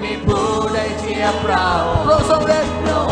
Me muda e te aprova. Não. Não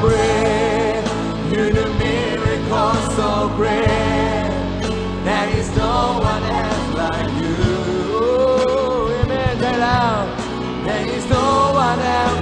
breath. You're the miracle so great. There is no one else like you. Oh, amen. That out. There is no one else.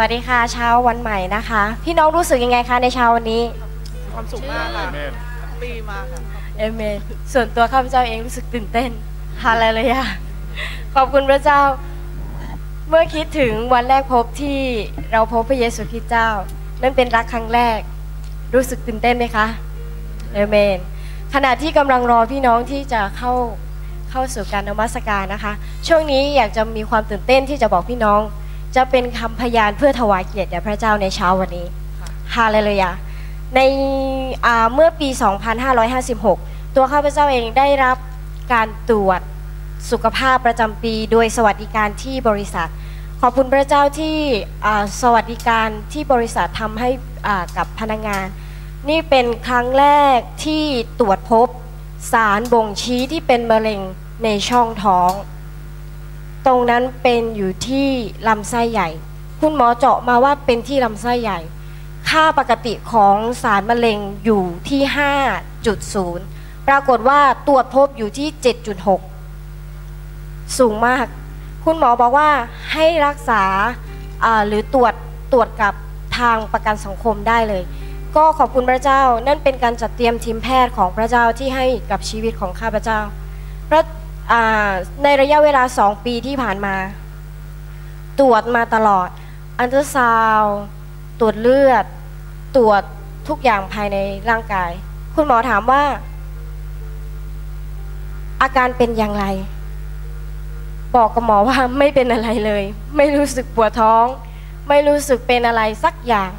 สวัสดีค่ะเช้าวันใหม่นะคะ พี่น้องรู้สึกยังไงคะในเช้าวันนี้มีความสุขมากค่ะ happy มากค่ะเอเมนส่วนตัวข้าพเจ้าเองรู้สึกตื่นเต้นฮาเลลูยาขอบคุณพระเจ้า เมื่อคิดถึงวันแรกพบที่เราพบพระเยซูคริสต์เจ้า นั่นเป็นรักครั้งแรก รู้สึกตื่นเต้นไหมคะเอเมนขณะที่กำลังรอพี่น้องที่จะเข้าเข้าสู่การนมัสการนะคะ ช่วงนี้อยากจะมีความตื่นเต้นที่จะบอกพี่น้อง จะเป็นคำพยานเพื่อถวายเกียรติแด่พระเจ้าในเช้าวันนี้ฮาเลลูยาในอ่าเมื่อปี 2556 ตัวข้าพเจ้าเองได้รับการตรวจสุขภาพประจำปี โดยสวัสดิการที่บริษัท ขอบคุณพระเจ้าที่อ่าสวัสดิการที่บริษัททำให้อ่ากับพนักงาน นี่เป็นครั้งแรกที่ตรวจพบสารบ่งชี้ที่เป็นมะเร็งในช่องท้อง ตรงนั้นเป็นอยู่ที่ลำไส้ใหญ่ คุณหมอเจาะมาว่าเป็นที่ลำไส้ใหญ่ ค่าปกติของสารมะเร็งอยู่ที่ 5.0 ปรากฏว่าตรวจพบอยู่ที่ 7.6 สูงมาก คุณหมอบอกว่าให้รักษาหรือตรวจตรวจกับทางประกันสังคมได้เลย ก็ขอบคุณพระเจ้า นั่นเป็นการจัดเตรียมทีมแพทย์ของพระเจ้าที่ให้กับชีวิตของข้าพระเจ้าพระอ่า ในระยะเวลาสองปีที่ผ่านมา ตรวจมาตลอด อันเตอร์ซาวด์ตรวจเลือด ตรวจทุกอย่างภายในร่างกาย คุณหมอถามว่า อาการเป็นอย่างไร บอกกับหมอว่าไม่เป็นอะไรเลย ไม่รู้สึกปวดท้อง ไม่รู้สึกเป็นอะไรสักอย่าง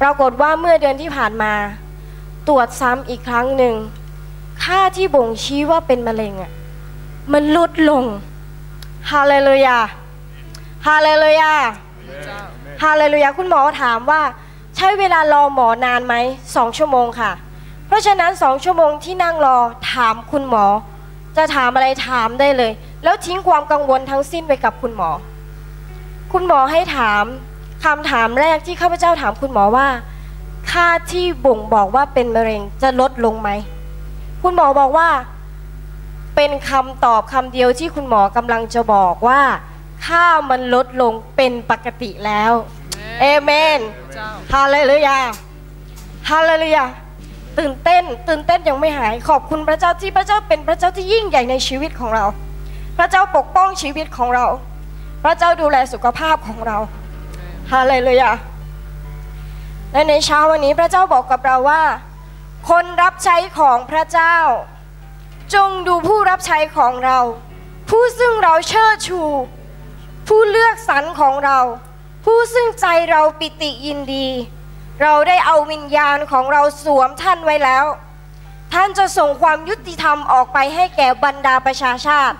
ปรากฏว่าเมื่อเดือนที่ผ่านมา ตรวจซ้ำอีกครั้งหนึ่งค่าที่บ่งชี้ว่าเป็นมะเร็งอะ มันลดลงฮาเลลูยาฮาเลลูยาฮาเลลูยาคุณหมอถามว่า ใช้เวลารอหมอนานไหมสองชั่วโมงค่ะ เพราะฉะนั้นสองชั่วโมงที่นั่งรอถามคุณหมอ จะถามอะไรถามได้เลย แล้วทิ้งความกังวลทั้งสิ้นไปกับคุณหมอ คุณหมอให้ถามคำถามแรกที่ข้าพเจ้าถามคุณหมอว่า ค่าที่บ่งบอกว่าเป็นมะเร็งจะลดลงไหม คุณหมอบอกว่า เป็นคำตอบคำเดียวที่คุณหมอกำลังจะบอกว่าค่ามันลดลงเป็นปกติแล้วเอเมนเจ้าฮาเลลูยาฮาเลลูยาตื่นเต้น ตื่นเต้นยังไม่หาย ขอบคุณพระเจ้าที่พระเจ้าเป็นพระเจ้าที่ยิ่งใหญ่ในชีวิตของเรา พระเจ้าปกป้องชีวิตของเรา พระเจ้าดูแลสุขภาพของเราฮาเลลูยาและในเช้าวันนี้พระเจ้าบอกกับเราว่า คนรับใช้ของพระเจ้า จงดูผู้รับใช้ของเรา ผู้ซึ่งเราเชิดชู ผู้เลือกสรรของเรา ผู้ซึ่งใจเราปิติยินดี เราได้เอาวิญญาณของเราสวมท่านไว้แล้ว ท่านจะส่งความยุติธรรมออกไปให้แก่บรรดาประชาชาติ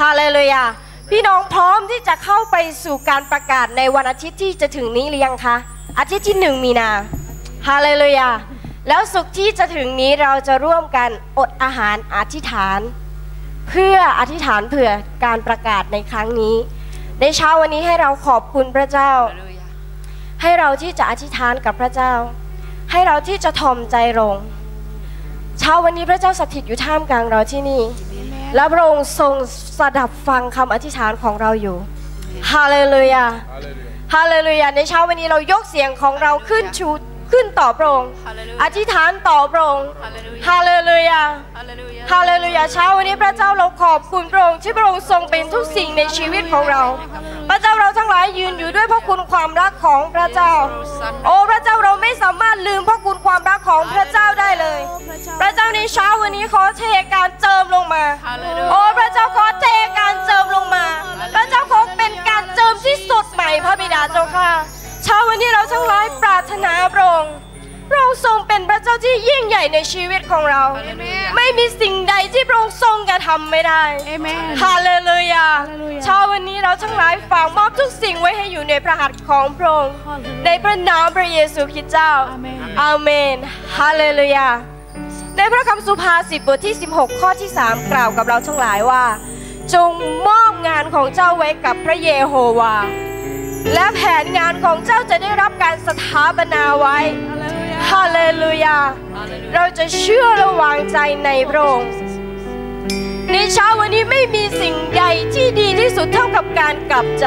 ฮาเลลูยาพี่น้องพร้อมที่จะเข้าไปสู่การประกาศในวันอาทิตย์ที่จะถึงนี้หรือยังคะ อาทิตย์ที่หนึ่งมีนาฮาเลลูยา แล้วสุขที่จะถึงนี้เราจะร่วมกันอดอาหารอธิษฐาน เพื่ออธิษฐานเผื่อการประกาศในครั้งนี้ ในเช้าวันนี้ให้เราขอบคุณพระเจ้า ให้เราที่จะอธิษฐานกับพระเจ้า ให้เราที่จะถ่อมใจลง เช้าวันนี้พระเจ้าสถิตอยู่ท่ามกลางเราที่นี่ และพระองค์ทรงสดับฟังคำอธิษฐานของเราอยู่ฮาเลลูยาฮาเลลูยาในเช้าวันนี้เรายกเสียงของเราขึ้นชู ขึ้นต่อพระองค์อธิษฐานต่อพระองค์ฮาเลลูยาฮาเลลูยาเช้าวันนี้พระเจ้าเราขอบคุณพระองค์ที่พระองค์ทรงเป็นทุกสิ่งในชีวิตของเรา พระเจ้าเราทั้งหลายยืนอยู่ด้วยพระคุณความรักของพระเจ้า โอ้พระเจ้าเราไม่สามารถลืมพระคุณความรักของพระเจ้าได้เลย พระเจ้าในเช้าวันนี้ขอเทการเจิมลงมา โอ้พระเจ้าขอเทการเจิมลงมา พระเจ้าขอเป็นการเจิมที่สดใหม่พระบิดาเจ้าค่ะ เช้าวันนี้เราทั้งหลายปรารถนาพระองค์พระองค์ทรงเป็นพระเจ้าที่ยิ่งใหญ่ในชีวิตของเรา ไม่มีสิ่งใดที่พระองค์ทรงกระทำไม่ได้ฮาเลลูยาเช้าวันนี้เราทั้งหลายฝากมอบทุกสิ่งไว้ให้อยู่ในพระหัตถ์ของพระองค์ในพระนามพระเยซูคริสต์เจ้าอาเมนฮาเลลูยาในพระคำสุภาษิตบทที่ 16 ข้อที่ 3 กล่าวกับเราทั้งหลายว่า จงมอบงานของเจ้าไว้กับพระเยโฮวา และแผนงานของเจ้าจะได้รับการสถาปนาไว้ฮาเลลูยา เราจะเชื่อและวางใจในพระองค์ ในเช้าวันนี้ไม่มีสิ่งใดที่ดีที่สุดเท่ากับการกลับใจ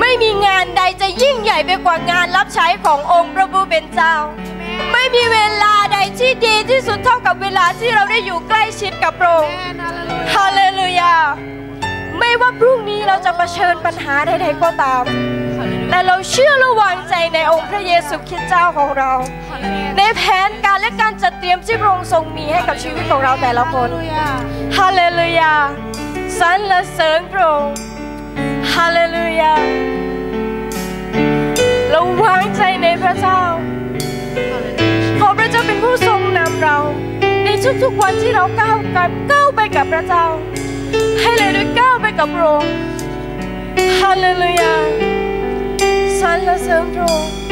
ไม่มีงานใดจะยิ่งใหญ่ไปกว่างานรับใช้ขององค์พระผู้เป็นเจ้า ไม่มีเวลาใดที่ดีที่สุดเท่ากับเวลาที่เราได้อยู่ใกล้ชิดกับพระองค์ฮาเลลูยา ไม่ว่าพรุ่งนี้เราจะเผชิญปัญหาใดๆก็ตาม แต่เราเชื่อและวางใจในองค์พระเยซูคริสต์เจ้าของเรา ในแผนการและการจัดเตรียมที่พระองค์ทรงมีให้กับชีวิตของเราแต่ละคนฮาเลลูยาสรรเสริญพระองค์ฮาเลลูยาเราวางใจในพระเจ้าขอพระเจ้าเป็นผู้ทรงนำเรา ในทุกๆวันที่เราก้าวกันก้าวไปกับพระเจ้า ให้เราได้ก้าวไปกับพระองค์ฮาเลลูยาสรรเสริญพระองค์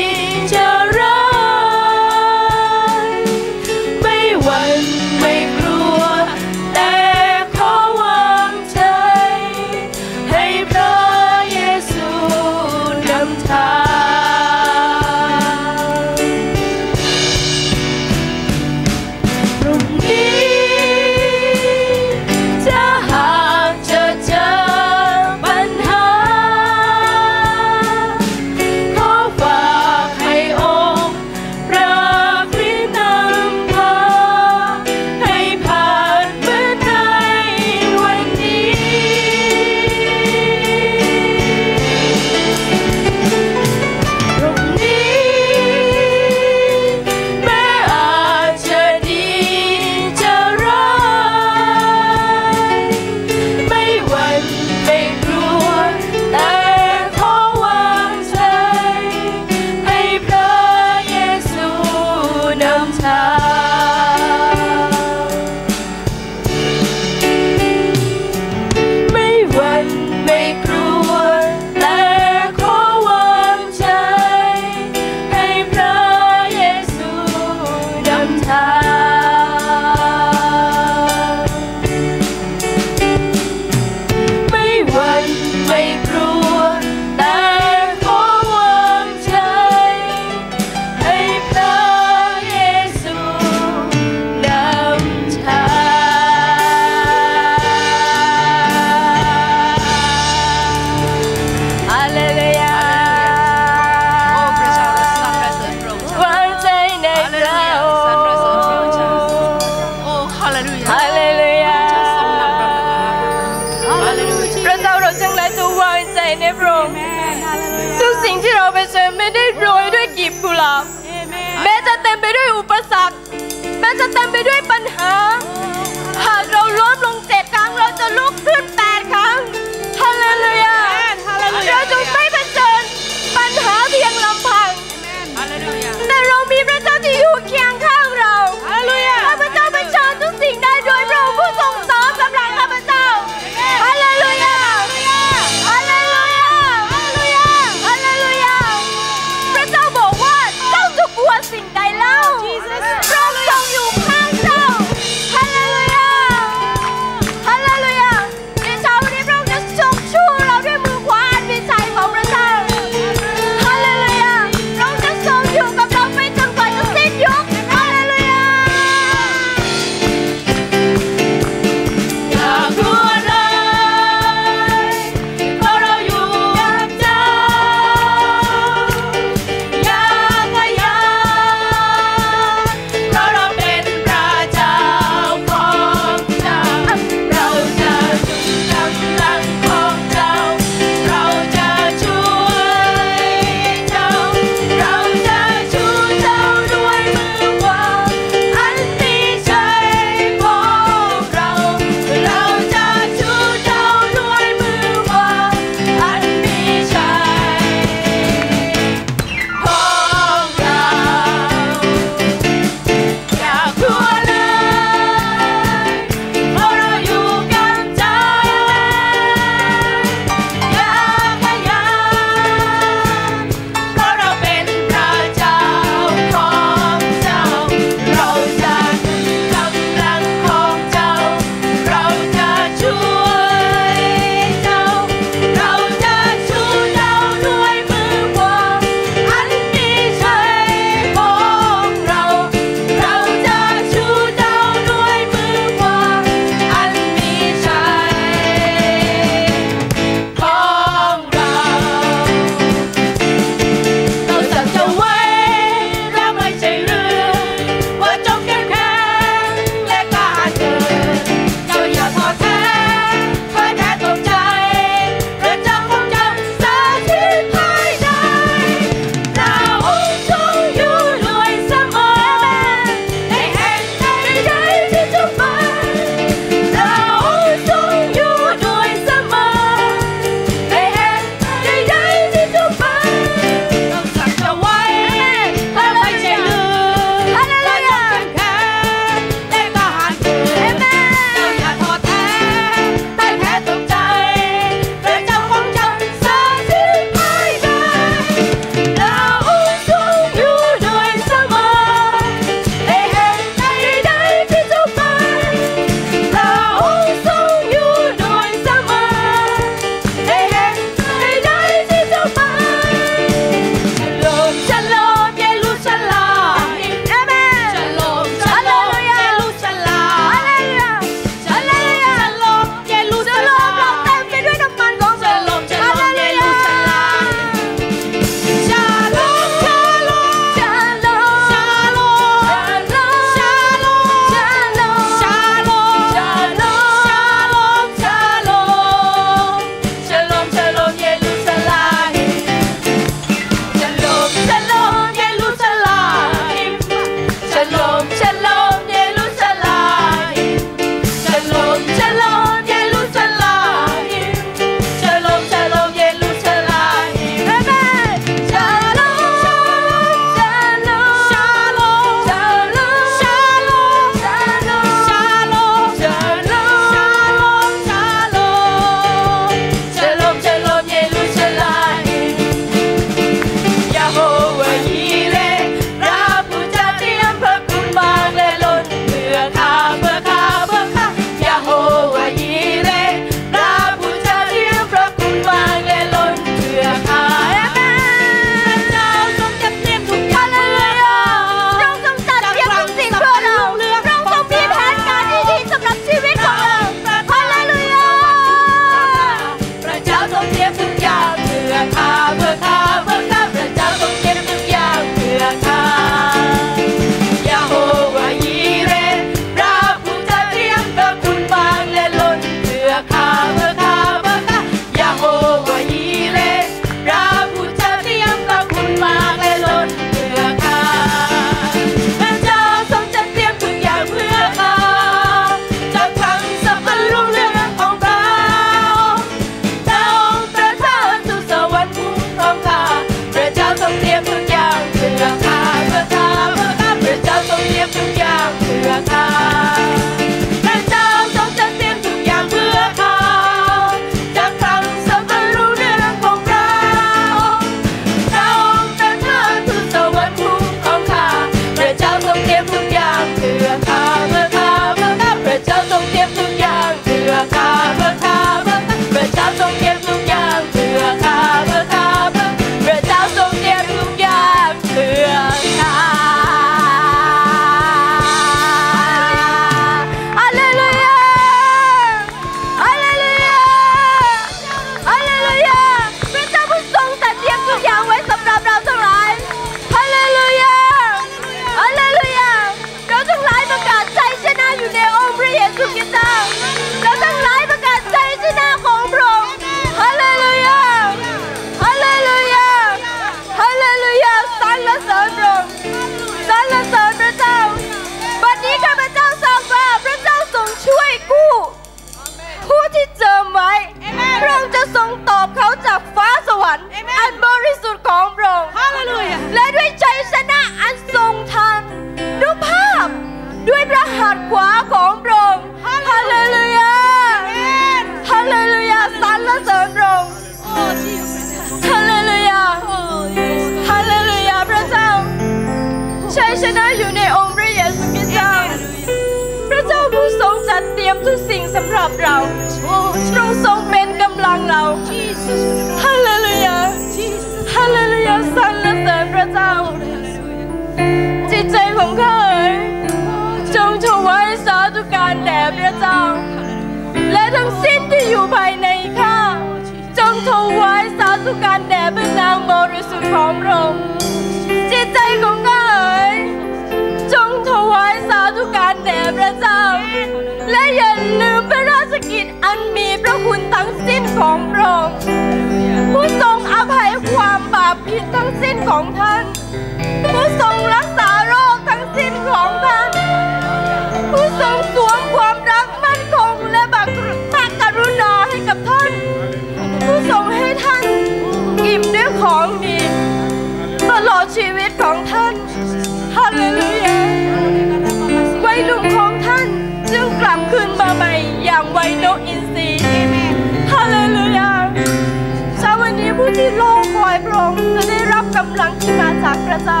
ที่โล่งคอยพระองค์จะได้รับกำลังที่มาจากพระเจ้า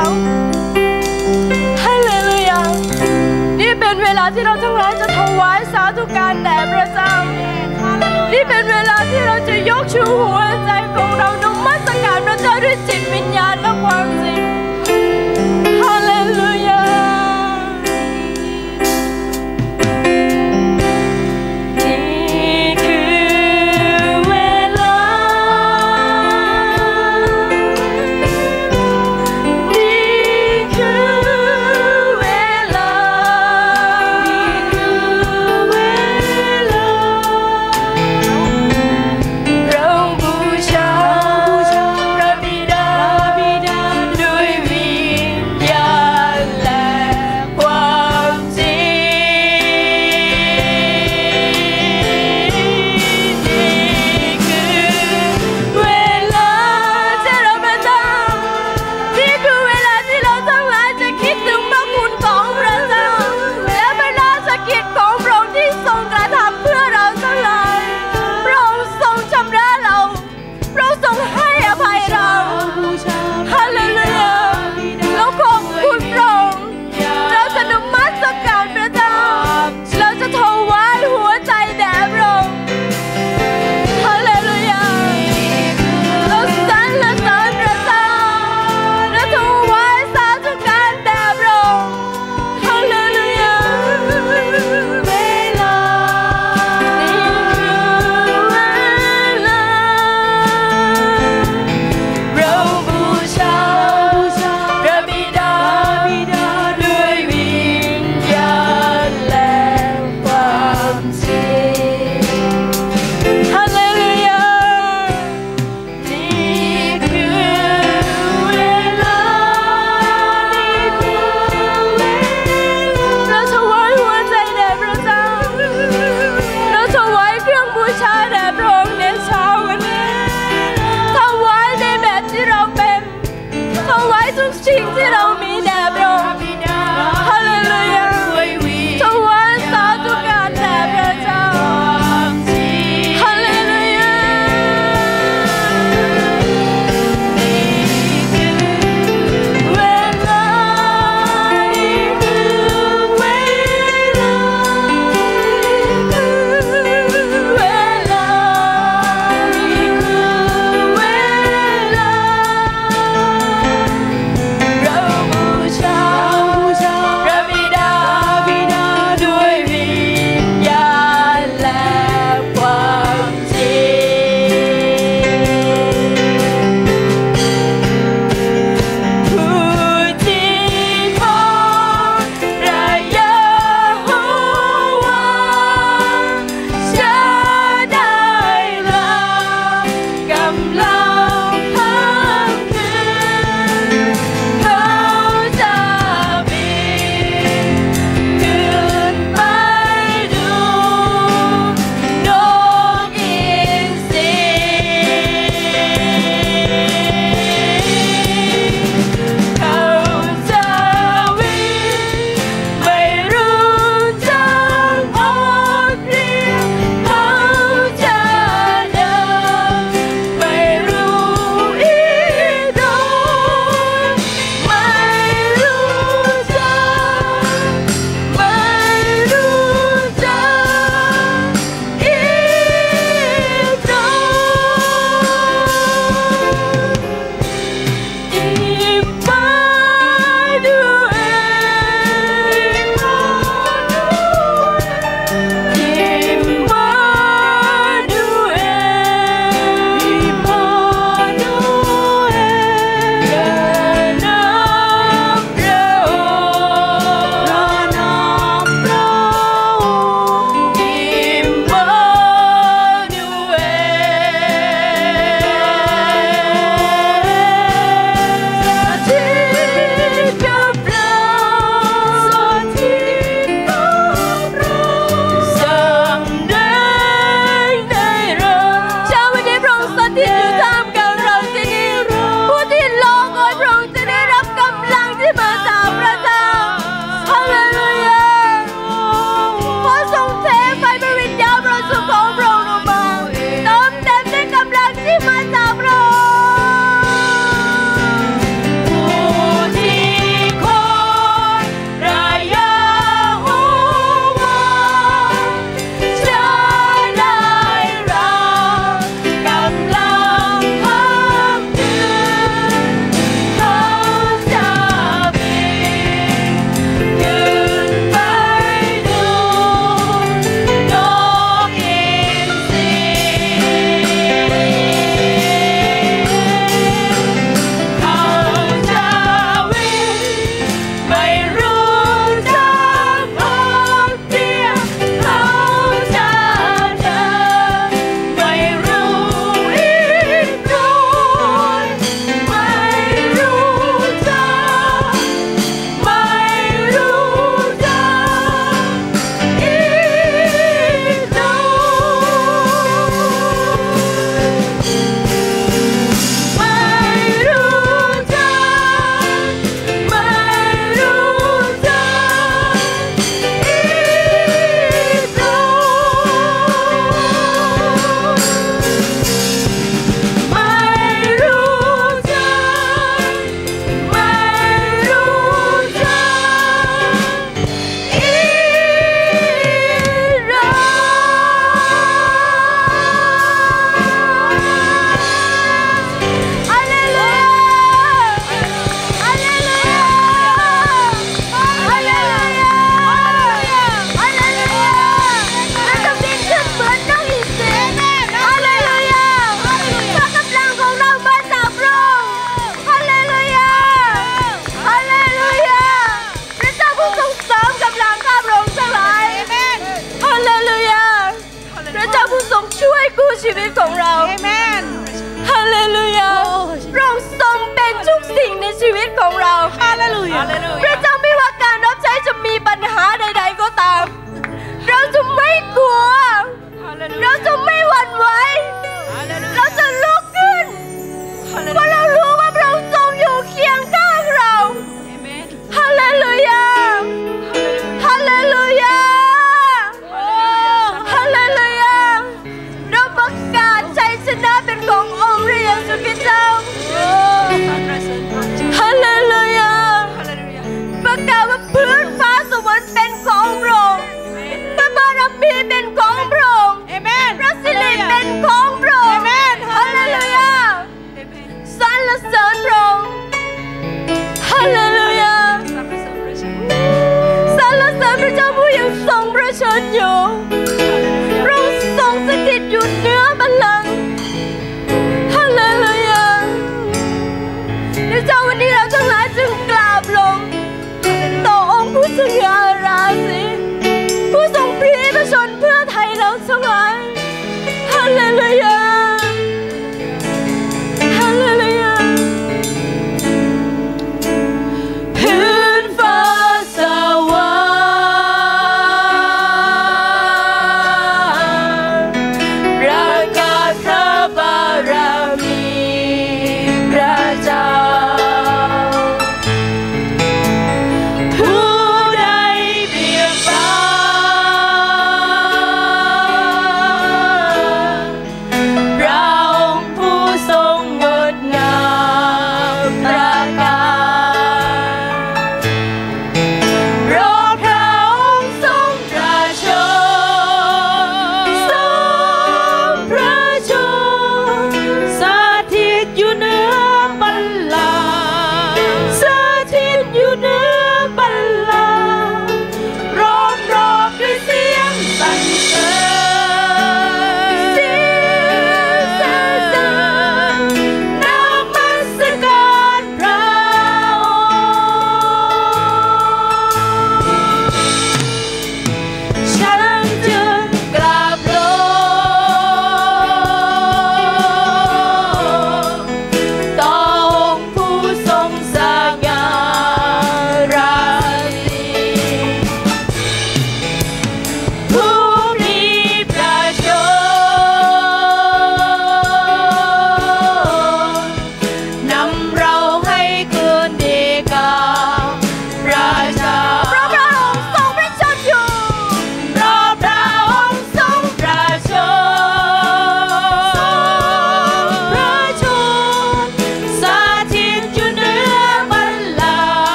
ฮาเลลูยานี่เป็นเวลาที่เราทั้งหลายจะถวายสาธุการแด่พระเจ้า นี่เป็นเวลาที่เราจะยกชูหัวใจของเรานมัสการพระเจ้าด้วยจิตวิญญาณและความจริง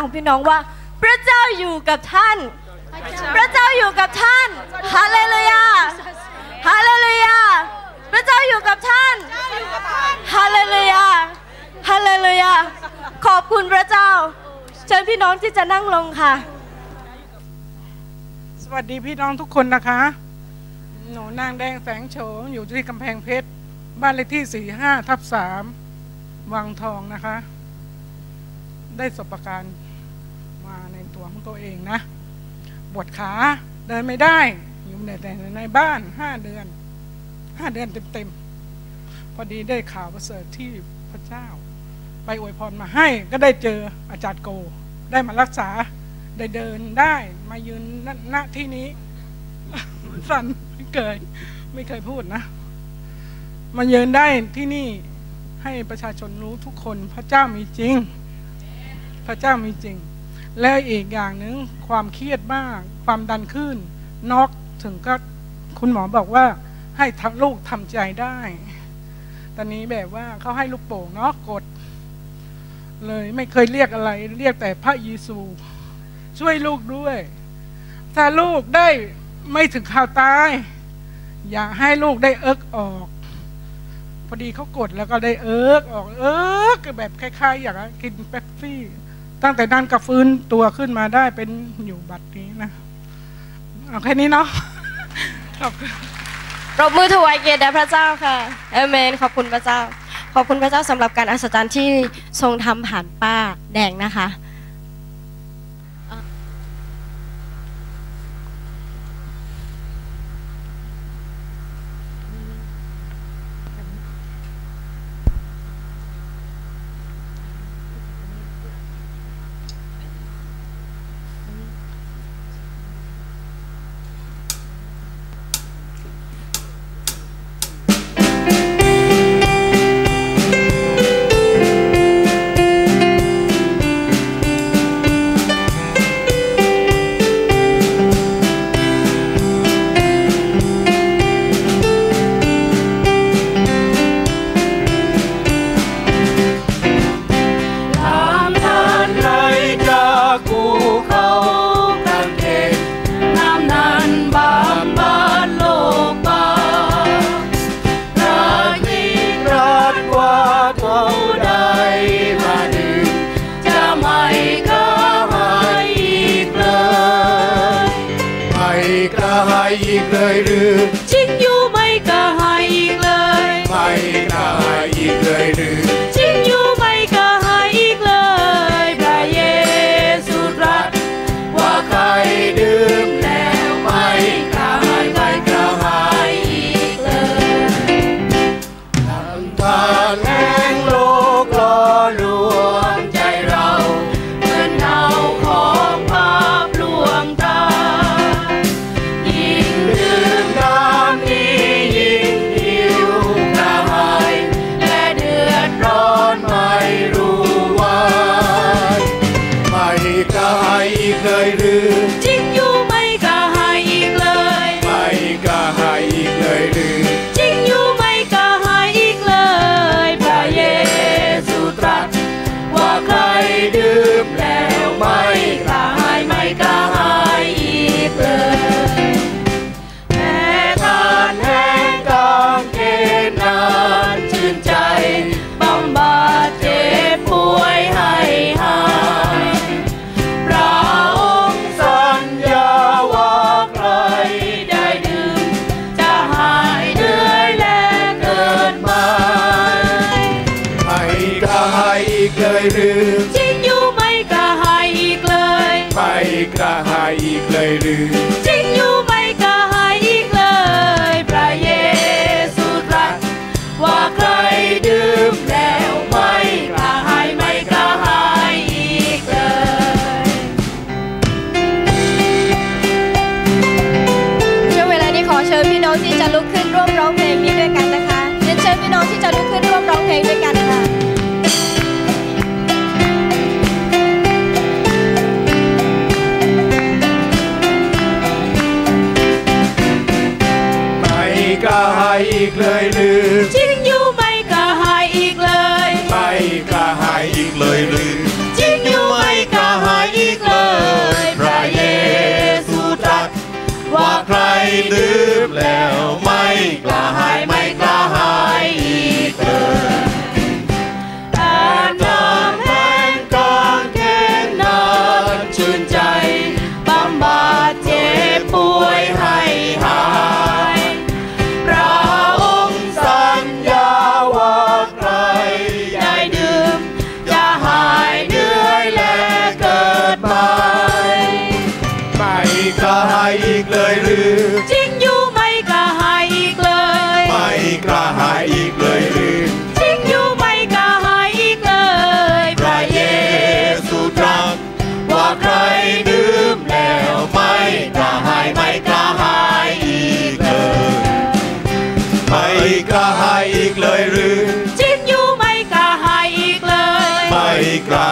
ข้างๆของพี่น้องว่า พระเจ้าอยู่กับท่าน พระเจ้าอยู่กับท่านฮาเลลูยาฮาเลลูยาพระเจ้าอยู่กับท่านฮาเลลูยาฮาเลลูยาขอบคุณพระเจ้า เชิญพี่น้องที่จะนั่งลงค่ะ สวัสดีพี่น้องทุกคนนะคะ หนูนางแดงแสงโฉมอยู่ที่กำแพงเพชร บ้านเลขที่ 45 ทับ 3 วังทองนะคะ ได้สบประการณ์ มาในตัวของตัวเองนะปวดขาเดินไม่ได้ อยู่ในแต่ในบ้าน5เดือน5เดือนเต็มๆพอดีได้ข่าวประเสริฐที่พระเจ้า ไปอวยพรมาให้ก็ได้เจออาจารย์โก ได้มารักษาได้เดินได้มายืนณณที่นี้สันไม่เคยไม่เคยพูดนะมายืนได้ที่นี่ให้ประชาชนรู้ทุกคนพระเจ้ามีจริง พระเจ้ามีจริง แล้วอีกอย่างหนึ่งความเครียดมาก ความดันขึ้นนอกถึงก็คุณหมอบอกว่าให้ทำลูกทำใจได้ ตอนนี้แบบว่าเขาให้ลูกโป่งเนาะกด เลยไม่เคยเรียกอะไร เรียกแต่พระเยซู ช่วยลูกด้วย ถ้าลูกได้ไม่ถึงข่าวตาย อย่าให้ลูกได้เอิกออก พอดีเขากดแล้วก็ได้เอิกออก เอิกแบบคล้ายๆ อย่างกินเป๊ปซี่ ตั้งแต่นั้นก็ฟื้นตัวขึ้นมาได้เป็นอยู่บัดนี้นะเอาแค่นี้เนาะขอบคุณรบมือถวายเกียรติแด่พระเจ้าค่ะเอเมน ขอบคุณพระเจ้า ขอบคุณพระเจ้าสำหรับการอัศจรรย์ที่ทรงทำผ่านป้าแดงนะคะ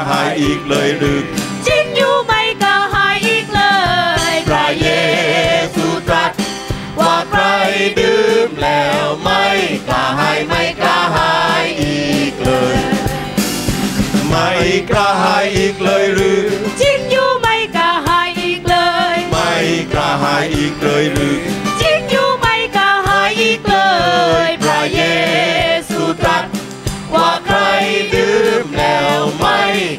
หายอีกเลยหรือจริงอยู่ไม่กระหายอีกเลย พระเยซูตรัส ว่าใครดื่มแล้วไม่กระหายไม่กระหายอีกเลย ไม่กระหายอีกเลยหรือจริงอยู่ไม่กระหายอีกเลย ไม่กระหายอีกเลยหรือจริงอยู่ไม่กระหายอีกเลย พระเยซูตรัสว่าใครดื่มแล้วไม่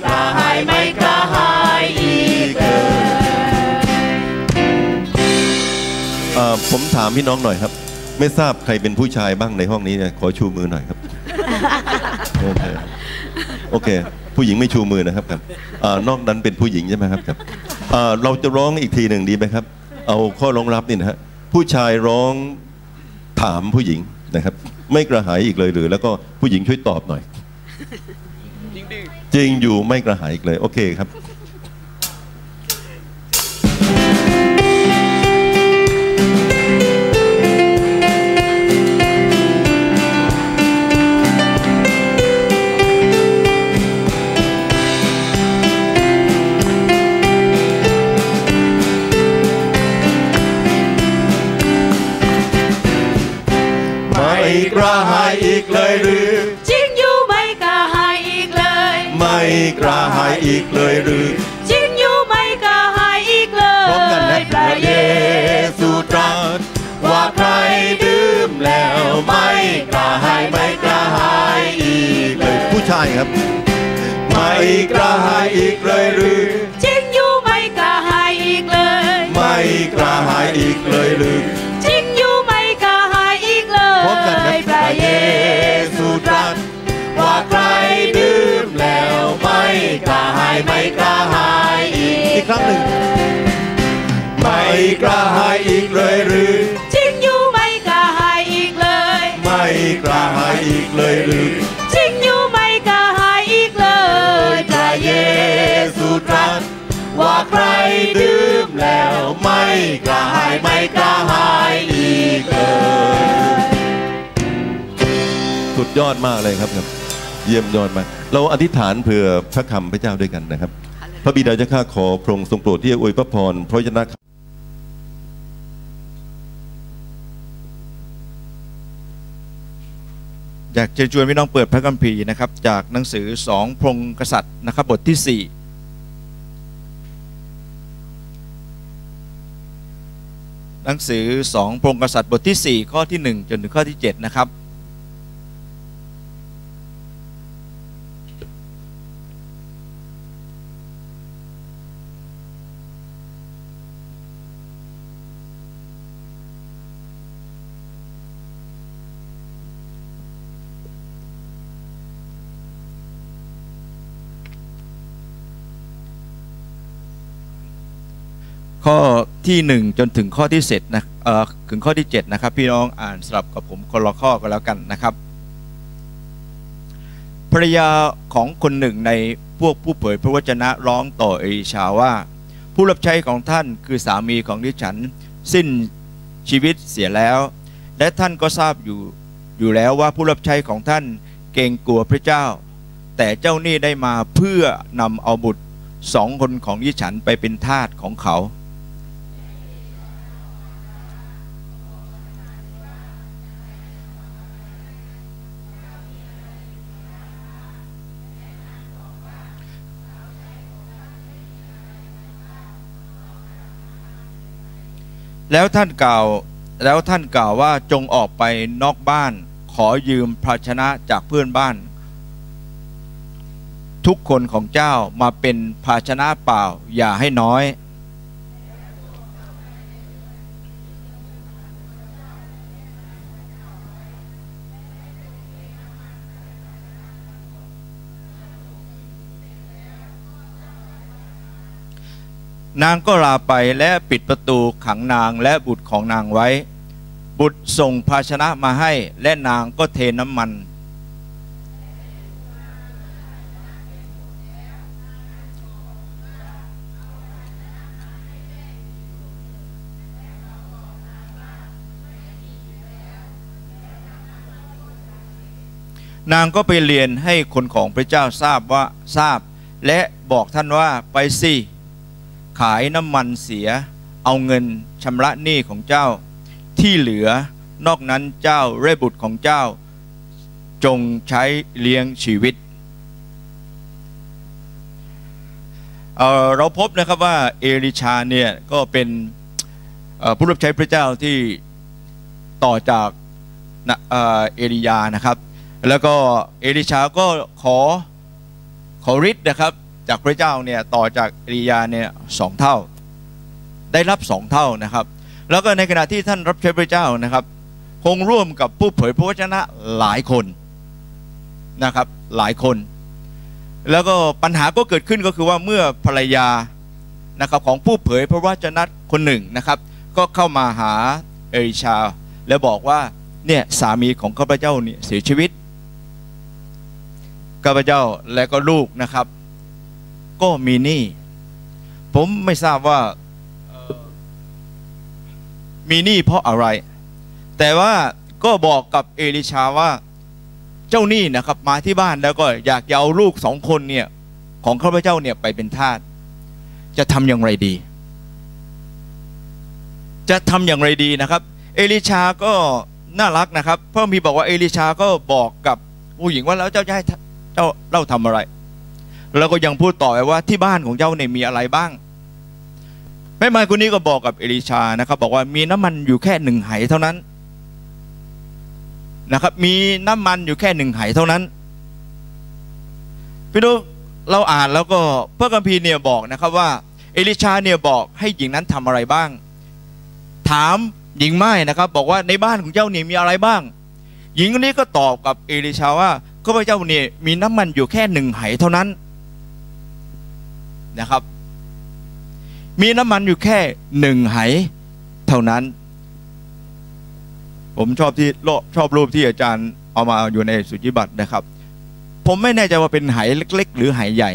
กระหายไม่กระหายอีกเลยเอ่อผมถามพี่น้องหน่อยครับ ไม่ทราบใครเป็นผู้ชายบ้างในห้องนี้เนี่ยขอชูมือหน่อยครับโอเคโอเค ผู้หญิงไม่ชูมือนะครับครับอนอกนั้นเป็นผู้หญิงใช่ไหมครับครับเอ่อเราจะร้องอีกทีหนึ่งดีไหมครับ เอาข้อรองรับนี่นะฮะผู้ชายร้องถามผู้หญิงนะครับ ไม่กระหายอีกเลยหรือ แล้วก็ผู้หญิงช่วยตอบหน่อย จริงอยู่ไม่กระหายอีกเลย โอเคครับไม่กระหายอีกเล อีกเลยหรือจริงอยู่ไม่กระหายอีกเลยพร้อมกันนะพระเยซูตรัสว่าใครดื่มแล้วไม่กระหายไม่กระหายอีกเลยผู้ชายครับ ไม่กระหายอีกเลยหรือจริงอยู่ไม่กระหายอีกเลย ไม่กระหายอีกเลยหรือ ไม่กระหายอีกอีกครั้งหนึ่ง ไม่กระหายอีกเลยหรือจริงอยู่ไม่กระหายอีกเลย ไม่กระหายอีกเลยหรือจริงอยู่ไม่กระหายอีกเลยพพระระเยเยซูตรัสว่าใครดื่มแล้วไม่กระหายไม่กระหายอีกเลย สุดยอดมากเลยครับครับ เยี่ยมยอดมากเราอธิษฐานเผื่อพระคำพระเจ้าด้วยกันนะครับ พระบิดาเจ้าข้าขอพระองค์ทรงโปรดที่จะอวยพระพรพระวจนะอยากจะชวนพี่น้องเปิดพระคัมภีร์นะครับ จากหนังสือสองพงกษัตริย์นะครับบทที่ 4หนังสือสองพงกษัตริย์บทที่ 4 ข้อที่ 1 จนถึงข้อที่ 7 นะครับ ข้อที่ 1 จนถึงข้อที่เสร็จนะเอ่อถึงข้อที่ 7 นะครับ พี่น้องอ่านสลับกับผมคนละข้อก็แล้วกันนะครับภรรยาของคนหนึ่งในพวกผู้เผยพระวจนะร้องต่อเอลิชาว่า ผู้รับใช้ของท่านคือสามีของดิฉัน สิ้นชีวิตเสียแล้ว และท่านก็ทราบอยู่อยู่แล้วว่าผู้รับใช้ของท่านเกรงกลัวพระเจ้า แต่เจ้านี้ได้มาเพื่อนำเอาบุตรสองคนของดิฉันไปเป็นทาสของเขา แล้วท่านกล่าวแล้วท่านกล่าวว่าจงออกไปนอกบ้าน ขอยืมภาชนะจากเพื่อนบ้าน ทุกคนของเจ้ามาเป็นภาชนะเปล่าอย่าให้น้อย นางก็ลาไปและปิดประตูขังนางและบุตรของนางไว้ บุตรส่งภาชนะมาให้และนางก็เทน้ำมัน นางก็ไปเรียนให้คนของพระเจ้าทราบว่าทราบ และบอกท่านว่าไปสิ ขายน้ำมันเสีย เอาเงินชำระหนี้ของเจ้า ที่เหลือนอกนั้นเจ้าเรบุตรของเจ้า จงใช้เลี้ยงชีวิตเเราพบนะครับว่าเอลิชาเนี่ยก็เป็นผู้รับใช้พระเจ้าที่ต่อจากเอ่อเอลียานะครับ แล้วก็เอลิชาก็ขอขอฤทธิ์นะครับ จากพระเจ้าเนี่ยต่อจากเอลียาเนี่ยสองเท่า ได้รับสองเท่านะครับ แล้วก็ในขณะที่ท่านรับใช้พระเจ้านะครับ คงร่วมกับผู้เผยพระวจนะหลายคนนะครับหลายคน แล้วก็ปัญหาก็เกิดขึ้นก็คือว่าเมื่อภรรยานะครับของผู้เผยพระวจนะคนหนึ่งนะครับ ก็เข้ามาหาเอลิชา แล้วบอกว่าเนี่ยสามีของข้าพเจ้าเนี่ยเสียชีวิตข้าพเจ้าและก็ลูกนะครับ ก็มีหนี้ผมไม่ทราบว่ามีหนี้เพราะอะไร แต่ว่าก็บอกกับเอลิชาว่าเจ้าหนี้นะครับ มาที่บ้านแล้วก็อยากจะเอาลูกสองคนเนี่ยของข้าพเจ้าเนี่ยไปเป็นทาสจะทำอย่างไรดี จะทำอย่างไรดีนะครับ เอลิชาก็น่ารักนะครับเพราะมีบอกว่าเอลิชาก็บอกกับผู้หญิงว่าแล้วเจ้าจะให้เจ้าเล่าทำอะไร แล้วก็ยังพูดต่อไปว่าที่บ้านของเจ้าเนี่ยมีอะไรบ้างแม่ไม้คนนี้ก็บอกกับเอลิชานะครับ บอกว่ามีน้ำมันอยู่แค่หนึ่งไหเท่านั้นนะครับ มีน้ำมันอยู่แค่หนึ่งไหเท่านั้นพี่น้องเราอ่านแล้วก็พระคัมภีร์เนี่ยบอกนะครับว่า เอลิชาเนี่ยบอกให้หญิงนั้นทำอะไรบ้าง ถามหญิงไม้นะครับ บอกว่าในบ้านของเจ้าเนี่ยมีอะไรบ้าง หญิงคนนี้ก็ตอบกับเอลิชาว่าข้าพเจ้าเนี่ยมีน้ำมันอยู่แค่หนึ่งไหเท่านั้น นะครับ มีน้ำมันอยู่แค่หนึ่งไหเท่านั้น ผมชอบที่ชอบรูปที่อาจารย์เอามาอยู่ในสุจิบัตรนะครับ ผมไม่แน่ใจว่าเป็นไหเล็ก ๆ หรือไหใหญ่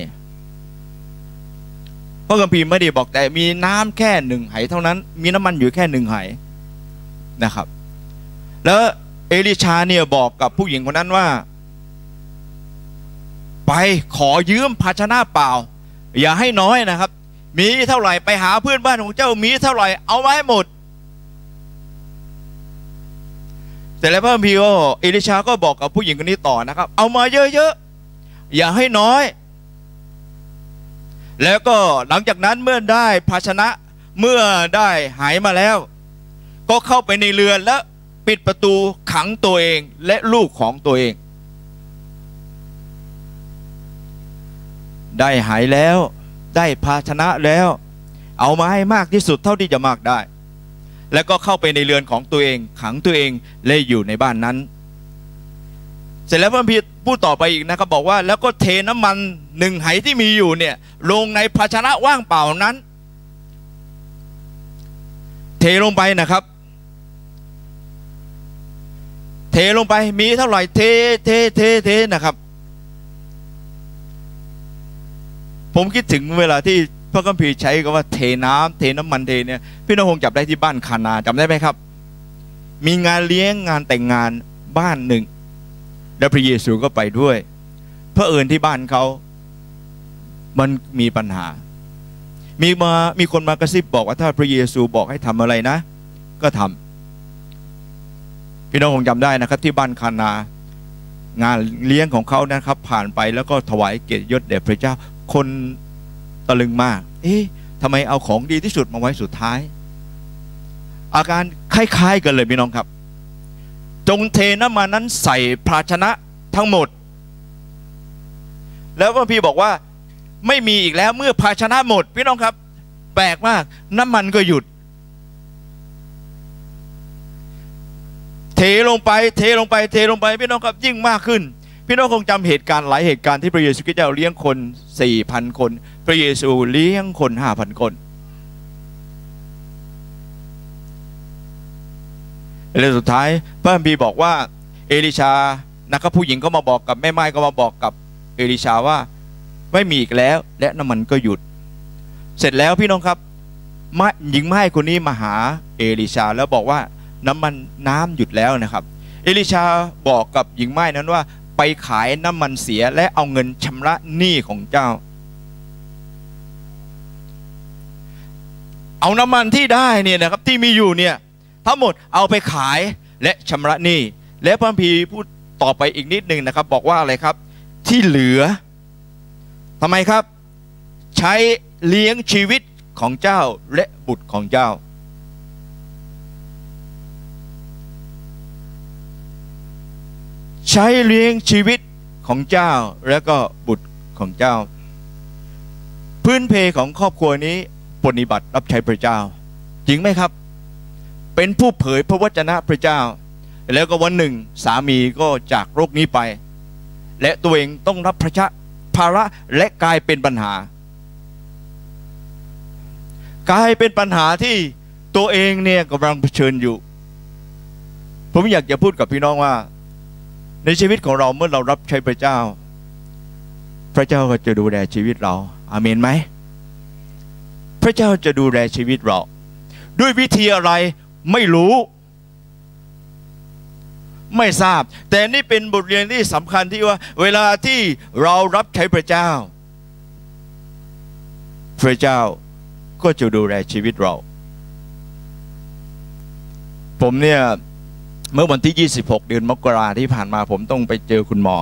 พระคัมภีร์ไม่ได้บอกแต่มีน้ำแค่หนึ่งไหเท่านั้น มีน้ำมันอยู่แค่หนึ่งไหนะครับ แล้วเอลิชาเนี่ยบอกกับผู้หญิงคนนั้นว่า ไปขอยืมภาชนะเปล่า อย่าให้น้อยนะครับ มีเท่าไหร่ไปหาเพื่อนบ้านของเจ้ามีเท่าไหร่เอาไว้หมด แต่แล้วพระคัมภีร์ก็เอลิชาก็บอกกับผู้หญิงคนนี้ต่อนะครับ เอามาเยอะๆอย่าให้น้อย แล้วก็หลังจากนั้นเมื่อได้ภาชนะเมื่อได้หายมาแล้ว ก็เข้าไปในเรือนแล้วปิดประตูขังตัวเองและลูกของตัวเอง ได้หายแล้ว ได้ภาชนะแล้ว เอามาให้มากที่สุดเท่าที่จะมากได้ แล้วก็เข้าไปในเรือนของตัวเองขังตัวเองและอยู่ในบ้านนั้น เสร็จแล้วพระคัมภีร์พูดต่อไปอีกนะครับบอกว่าแล้วก็เทน้ำมันหนึ่งไหที่มีอยู่เนี่ยลงในภาชนะว่างเปล่านั้น เทลงไปนะครับ เทลงไปมีเท่าไหร่เทเทเทเทนะครับ ผมคิดถึงเวลาที่พระคัมภีร์ใช้คำว่าเทน้ำเทน้ำมันเทเนี่ยพี่น้องคงจับได้ที่บ้านคานาจำได้ไหมครับ มีงานเลี้ยงงานแต่งงานบ้านหนึ่ง แล้วพระเยซูก็ไปด้วยพระเอิญที่บ้านเขา มันมีปัญหา มีมามีคนมากระซิบบอกว่าถ้าพระเยซูบอกให้ทำอะไรนะ ก็ทำพี่น้องคงจำได้นะครับ ที่บ้านคานางานเลี้ยงของเขานะครับ ผ่านไปแล้วก็ถวายเกียรติยศแด่พระเจ้า คนตะลึงมาก เอ๊ะทำไมเอาของดีที่สุดมาไว้สุดท้าย อาการคล้ายๆกันเลยพี่น้องครับ จงเทน้ำมันนั้นใส่ภาชนะทั้งหมด แล้วพระพีร์บอกว่าไม่มีอีกแล้วเมื่อภาชนะหมด พี่น้องครับ แปลกมากน้ำมันก็หยุด เทลงไป เทลงไป เทลงไป พี่น้องครับยิ่งมากขึ้น พี่น้องคงจำเหตุการณ์หลายเหตุการณ์ที่พระเยซูคริสต์เจ้าเลี้ยงคนสี่พันคน พระเยซูเลี้ยงคนห้าพันคน แล้วสุดท้ายพระคัมภีร์บอกว่า เอลิชานะครับผู้หญิงก็มาบอกกับแม่ไม้ก็มาบอกกับเอลิชาว่าไม่มีอีกแล้ว และน้ำมันก็หยุด เสร็จแล้วพี่น้องครับหญิงไม้คนนี้มาหาเอลิชาแล้วบอกว่าน้ำมันน้ำหยุดแล้วนะครับ เอลิชาบอกกับหญิงไม้นั้นว่า ไปขายน้ำมันเสียและเอาเงินชำระหนี้ของเจ้า เอาน้ำมันที่ได้เนี่ยนะครับที่มีอยู่เนี่ยทั้งหมดเอาไปขายและชำระหนี้ และพระคัมภีพูดต่อไปอีกนิดหนึ่งนะครับ บอกว่าอะไรครับ ที่เหลือทำไมครับ ใช้เลี้ยงชีวิตของเจ้าและบุตรของเจ้า ใช้เลี้ยงชีวิตของเจ้าและก็บุตรของเจ้า พื้นเพของครอบครัวนี้ปฏิบัติรับใช้พระเจ้า จริงไหมครับ เป็นผู้เผยพระวจนะพระเจ้า แล้วก็วันหนึ่งสามีก็จากโรคนี้ไป และตัวเองต้องรับพระชะภาระและกลายเป็นปัญหากลายเป็นปัญหาที่ตัวเองเนี่ยกำลังเผชิญอยู่ ผมอยากจะพูดกับพี่น้องว่า ในชีวิตของเราเมื่อเรารับใช้พระเจ้า พระเจ้าก็จะดูแลชีวิตเรา อาเมนไหม พระเจ้าจะดูแลชีวิตเรา ด้วยวิธีอะไรไม่รู้ ไม่ทราบ แต่นี่เป็นบทเรียนที่สำคัญที่ว่า เวลาที่เรารับใช้พระเจ้า พระเจ้าก็จะดูแลชีวิตเรา ผมเนี่ย เมื่อวันที่ 26 เดือนมกราที่ผ่านมาผมต้องไปเจอคุณหมอ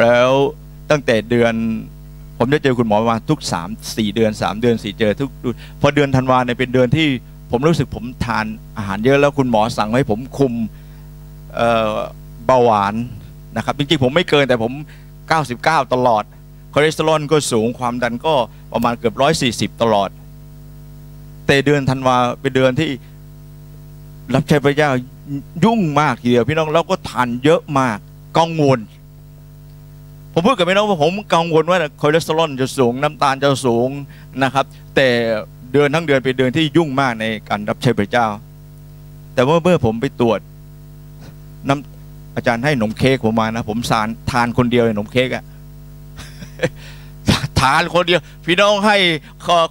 แล้วตั้งแต่เดือน ผมได้เจอคุณหมอมาทุกสามสี่เดือนสามเดือนสี่เจอทุกพอเดือนธันวาเนี่ยเป็นเดือนที่ผมรู้สึกผมทานอาหารเยอะแล้วคุณหมอสั่งให้ผมคุมเบาหวานนะครับ จริงๆ ผมไม่เกินแต่ผม 99 ตลอดคอเลสเตอรอลก็สูงความดันก็ประมาณเกือบ140 ตลอด แต่เดือนธันวาเป็นเดือนที่ รับใช้พระเจ้ายุ่งมากทีเดียวพี่น้องแล้วก็ทานเยอะมากกังวล ผมพูดกับพี่น้องว่าผมกังวลว่าคอเลสเตอรอลจะสูงน้ำตาลจะสูงนะครับ แต่เดือนทั้งเดือนเป็นเดือนที่ยุ่งมากในการรับใช้พระเจ้า แต่ว่าเมื่อผมไปตรวจน้ำอาจารย์ให้นมเค้กผมมานะผมสารทานคนเดียวในนมเค้กอะ ทานคนเดียว พี่น้องให้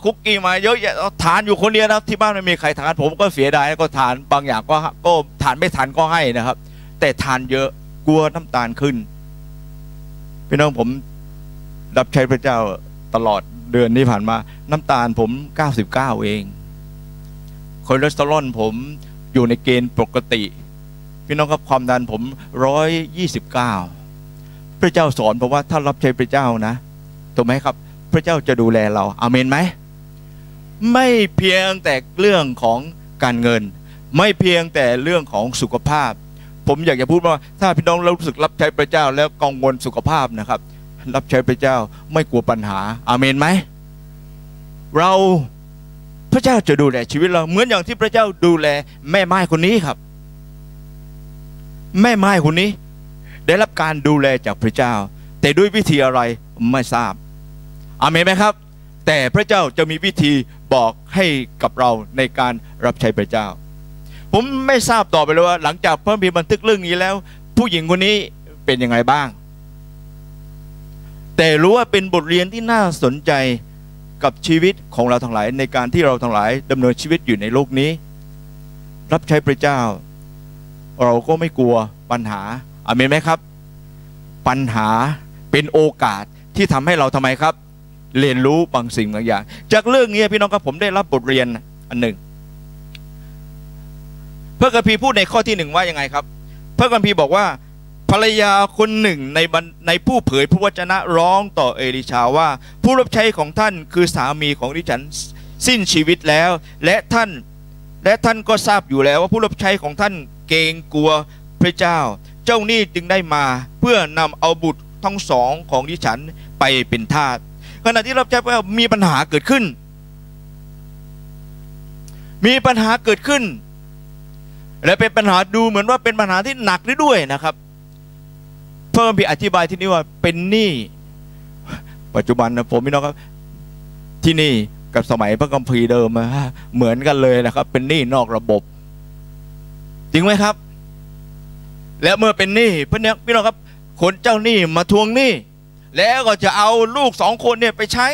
คุกกี้มาเยอะแยะทานอยู่คนเดียวนะที่บ้านไม่มีใครทานผมก็เสียดายก็ทานบางอย่างก็ก็ทานไม่ทานก็ให้นะครับ แต่ทานเยอะกลัวน้ำตาลขึ้น พี่น้องผมรับใช้พระเจ้าตลอดเดือนที่ผ่านมา น้ำตาลผม99เองคอเลสเตอรอลผมอยู่ในเกณฑ์ปกติ พี่น้องครับความดันผม129พระเจ้าสอนผมว่าถ้ารับใช้พระเจ้านะ ถูกไหมครับ พระเจ้าจะดูแลเราอาเมนไหมไม่เพียงแต่เรื่องของการเงิน ไม่เพียงแต่เรื่องของสุขภาพ ผมอยากจะพูดว่าถ้าพี่น้องรู้สึกรับใช้พระเจ้าแล้วกังวลสุขภาพนะครับ รับใช้พระเจ้าไม่กลัวปัญหาอาเมนไหมเราพระเจ้าจะดูแลชีวิตเราเหมือนอย่างที่พระเจ้าดูแลแม่ไม้คนนี้ครับ แม่ไม้คนนี้ ได้รับการดูแลจากพระเจ้า แต่ด้วยวิธีอะไรไม่ทราบ อาเมนไหมครับ แต่พระเจ้าจะมีวิธีบอกให้กับเราในการรับใช้พระเจ้า ผมไม่ทราบต่อไปเลยว่า หลังจากพระบีบันทึกเรื่องนี้แล้ว ผู้หญิงคนนี้เป็นยังไงบ้าง แต่รู้ว่าเป็นบทเรียนที่น่าสนใจกับชีวิตของเราทั้งหลาย ในการที่เราทั้งหลายดำเนินชีวิตอยู่ในโลกนี้ รับใช้พระเจ้า เราก็ไม่กลัวปัญหาอเมนไหมครับ ปัญหาเป็นโอกาสที่ทำให้เราทำไมครับ เรียนรู้บางสิ่งบางอย่าง จากเรื่องนี้พี่น้องครับผมได้รับบทเรียนอันหนึ่ง พระคัมภีพูดในข้อที่หนึ่งว่ายังไงครับ พระคัมภีบอกว่า ภรรยาคนหนึ่งในในผู้เผยพระวจนะร้องต่อเอลิชาว่า ผู้รับใช้ของท่านคือสามีของดิฉันสิ้นชีวิตแล้ว และท่านและท่านก็ทราบอยู่แล้วว่าผู้รับใช้ของท่านเกรงกลัวพระเจ้า เจ้าหนี้จึงได้มา เพื่อนำเอาบุตรทั้งสองของดิฉันไปเป็นทาส ขณะที่รับใช้พระเจ้ามีปัญหาเกิดขึ้น มีปัญหาเกิดขึ้น และเป็นปัญหาดูเหมือนว่าเป็นปัญหาที่หนักด้วยนะครับ เพิ่มพี่อธิบายที่นี่ว่าเป็นหนี้ปัจจุบันนะผมพี่น้องครับ ที่นี่กับสมัยพระคัมภีเดิมอะเหมือนกันเลยนะครับ เป็นหนี้นอกระบบ จริงไหมครับ และเมื่อเป็นหนี้พี่น้องพี่น้องครับ คนเจ้าหนี้มาทวงหนี้ แล้วก็จะเอาลูกสองคนเนี่ยไปใช้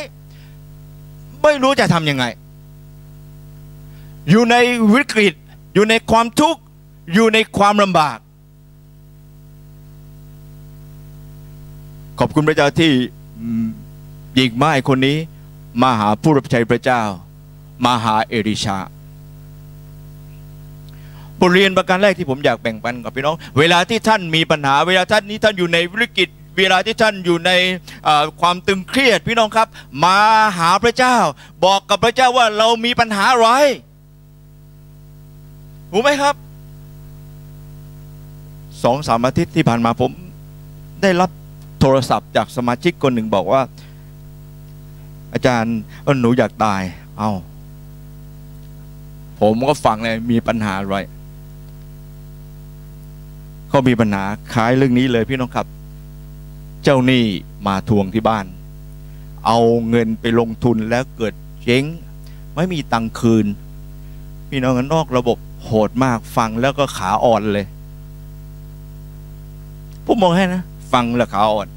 ไม่รู้จะทำยังไง อยู่ในวิกฤต อยู่ในความทุกข์ อยู่ในความลำบาก ขอบคุณพระเจ้าที่หญิงไม้คนนี้ มาหาผู้รับใช้พระเจ้า มาหาเอริชาบทเรียนประการแรกที่ผมอยากแบ่งปันกับพี่น้อง เวลาที่ท่านมีปัญหา เวลาท่านนี้ท่านอยู่ในวิกฤต เวลาที่ท่านอยู่ในความตึงเครียดพี่น้องครับ มาหาพระเจ้า บอกกับพระเจ้าว่าเรามีปัญหาอะไรถูกไหมครับสองสามอาทิตย์ที่ผ่านมาผม ได้รับโทรศัพท์จากสมาชิกคนหนึ่งบอกว่า อาจารย์หนูอยากตาย เอาผมก็ฟังเลยมีปัญหาอะไรเขามีปัญหาคล้ายเรื่องนี้เลยพี่น้องครับ เจ้าหนี้มาทวงที่บ้าน เอาเงินไปลงทุนแล้วเกิดเจ๊ง ไม่มีตังคืนพี่น้องนนอกระบบโหดมากฟังแล้วก็ขาอ่อนเลยผมมองให้นะ ฟังแล้วขาอ่อน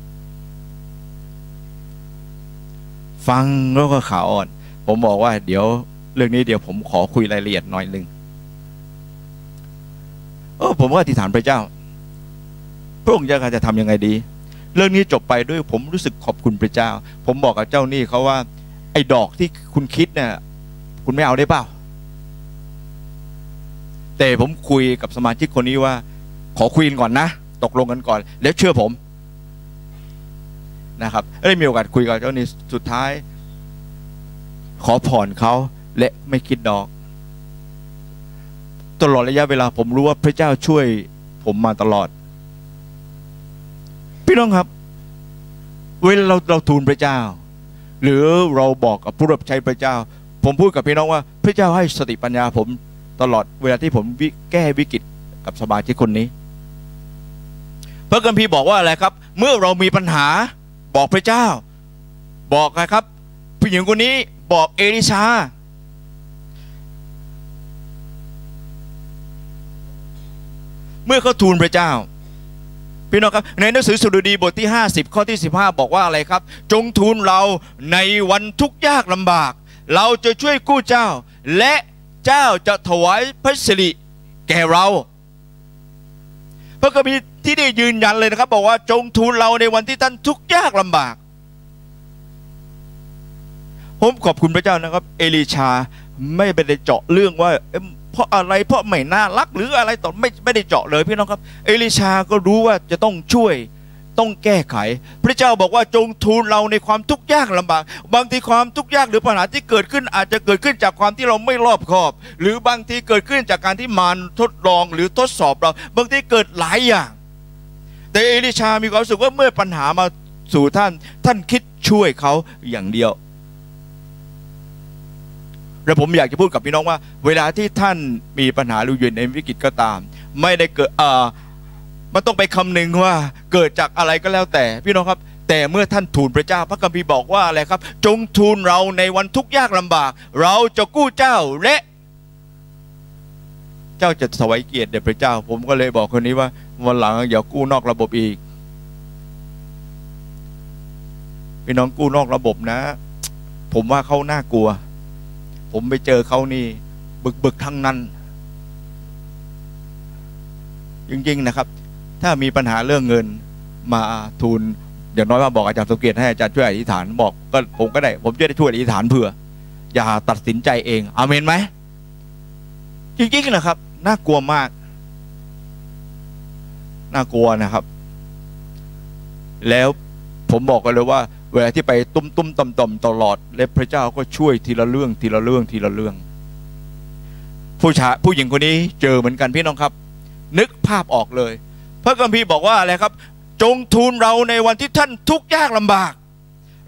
ฟังแล้วก็ขาอ่อน ผมบอกว่า เดี๋ยว เรื่องนี้เดี๋ยวผมขอคุยรายละเอียดหน่อยหนึ่งเออผมก็อธิษฐานพระเจ้า พระองค์จะจะทำยังไงดี เรื่องนี้จบไปด้วยผมรู้สึกขอบคุณพระเจ้า ผมบอกกับเจ้าหนี้เขาว่า ไอ้ดอกที่คุณคิดเนี่ยคุณไม่เอาได้เปล่า แต่ผมคุยกับสมาชิกคนนี้ว่า ขอคุยกันก่อนนะตกลงกันก่อน แล้วเชื่อผมนะครับได้มีโอกาสคุยกับเจ้าหนี้สุดท้าย ขอผ่อนเขาและไม่คิดดอก ตลอดระยะเวลาผมรู้ว่าพระเจ้าช่วยผมมาตลอด พี่น้องครับ เวลาเราเราทูลพระเจ้า หรือเราบอกกับผู้รับใช้พระเจ้า ผมพูดกับพี่น้องว่า พระเจ้าให้สติปัญญาผมตลอดเวลาที่ผมแก้วิกฤตกับสมาชิกคนนี้ พระคัมภีร์บอกว่าอะไรครับ เมื่อเรามีปัญหาบอกพระเจ้า บอกนะครับ ผู้หญิงคนนี้บอกเอลิชาเมื่อเขาทูลพระเจ้า พี่น้องครับในหนังสือสดุดีบทที่ 50 ข้อที่ 15 บอกว่าอะไรครับ จงทูลเราในวันทุกยากลำบาก เราจะช่วยกู้เจ้า และเจ้าจะถวายพระสิริแก่เรา พระคัมภีร์ที่ได้ยืนยันเลยนะครับ บอกว่าจงทูลเราในวันที่ท่านทุกยากลำบากผมขอบคุณพระเจ้านะครับ เอลีชาไม่ไปเจาะเรื่องว่า ราะอะไรเพราะไม่น่ารักหรืออะไรต่อไม่ไม่ได้เจาะเลยพี่น้องครับ เอลิชาก็รู้ว่าจะต้องช่วยต้องแก้ไข พระเจ้าบอกว่าจงทูลเราในความทุกข์ยากลำบาก บางทีความทุกข์ยากหรือปัญหาที่เกิดขึ้นอาจจะเกิดขึ้นจากความที่เราไม่รอบคอบ หรือบางทีเกิดขึ้นจากการที่มารทดลองหรือทดสอบเรา บางทีเกิดหลายอย่าง แต่เอลิชามีความรู้สึกว่าเมื่อปัญหามาสู่ท่าน ท่านคิดช่วยเขาอย่างเดียว และผมอยากจะพูดกับพี่น้องว่า เวลาที่ท่านมีปัญหาหรืออยู่ในวิกฤตก็ตาม ไม่ได้เกิดอ่อมันต้องไปคำนึงว่าเกิดจากอะไรก็แล้วแต่พี่น้องครับแต่เมื่อท่านทูลพระเจ้าพระคัมภีร์บอกว่าอะไรครับ จงทูลเราในวันทุกข์ยากลำบาก เราจะกู้เจ้าและ เจ้าจะถวายเกียรติแด่พระเจ้า ผมก็เลยบอกคนนี้ว่าวันหลังอย่ากู้นอกระบบอีกพี่น้องกู้นอกระบบนะ ผมว่าเขาน่ากลัว ผมไปเจอเขานี่ บึกบึกทั้งนั้น จริง ๆ นะครับ ถ้ามีปัญหาเรื่องเงินมาทูลอย่างน้อยมาบอกอาจารย์สมเกียรติให้อาจารย์ช่วยอธิษฐานบอกก็ผมก็ได้ ผมจะได้ช่วยอธิษฐานเผื่อ อย่าตัดสินใจเองอเมนไหมจริงๆนะครับ น่ากลัวมาก น่ากลัวนะครับ แล้วผมบอกกันเลยว่า เวลาที่ไปตุ้มตุ้มต่อมต่อมตลอด และพระเจ้าก็ช่วยทีละเรื่องทีละเรื่องทีละเรื่อง ผู้ชายผู้หญิงคนนี้เจอเหมือนกันพี่น้องครับ นึกภาพออกเลย พระคัมภีร์บอกว่าอะไรครับ จงทูลเราในวันที่ท่านทุกข์ยากลำบาก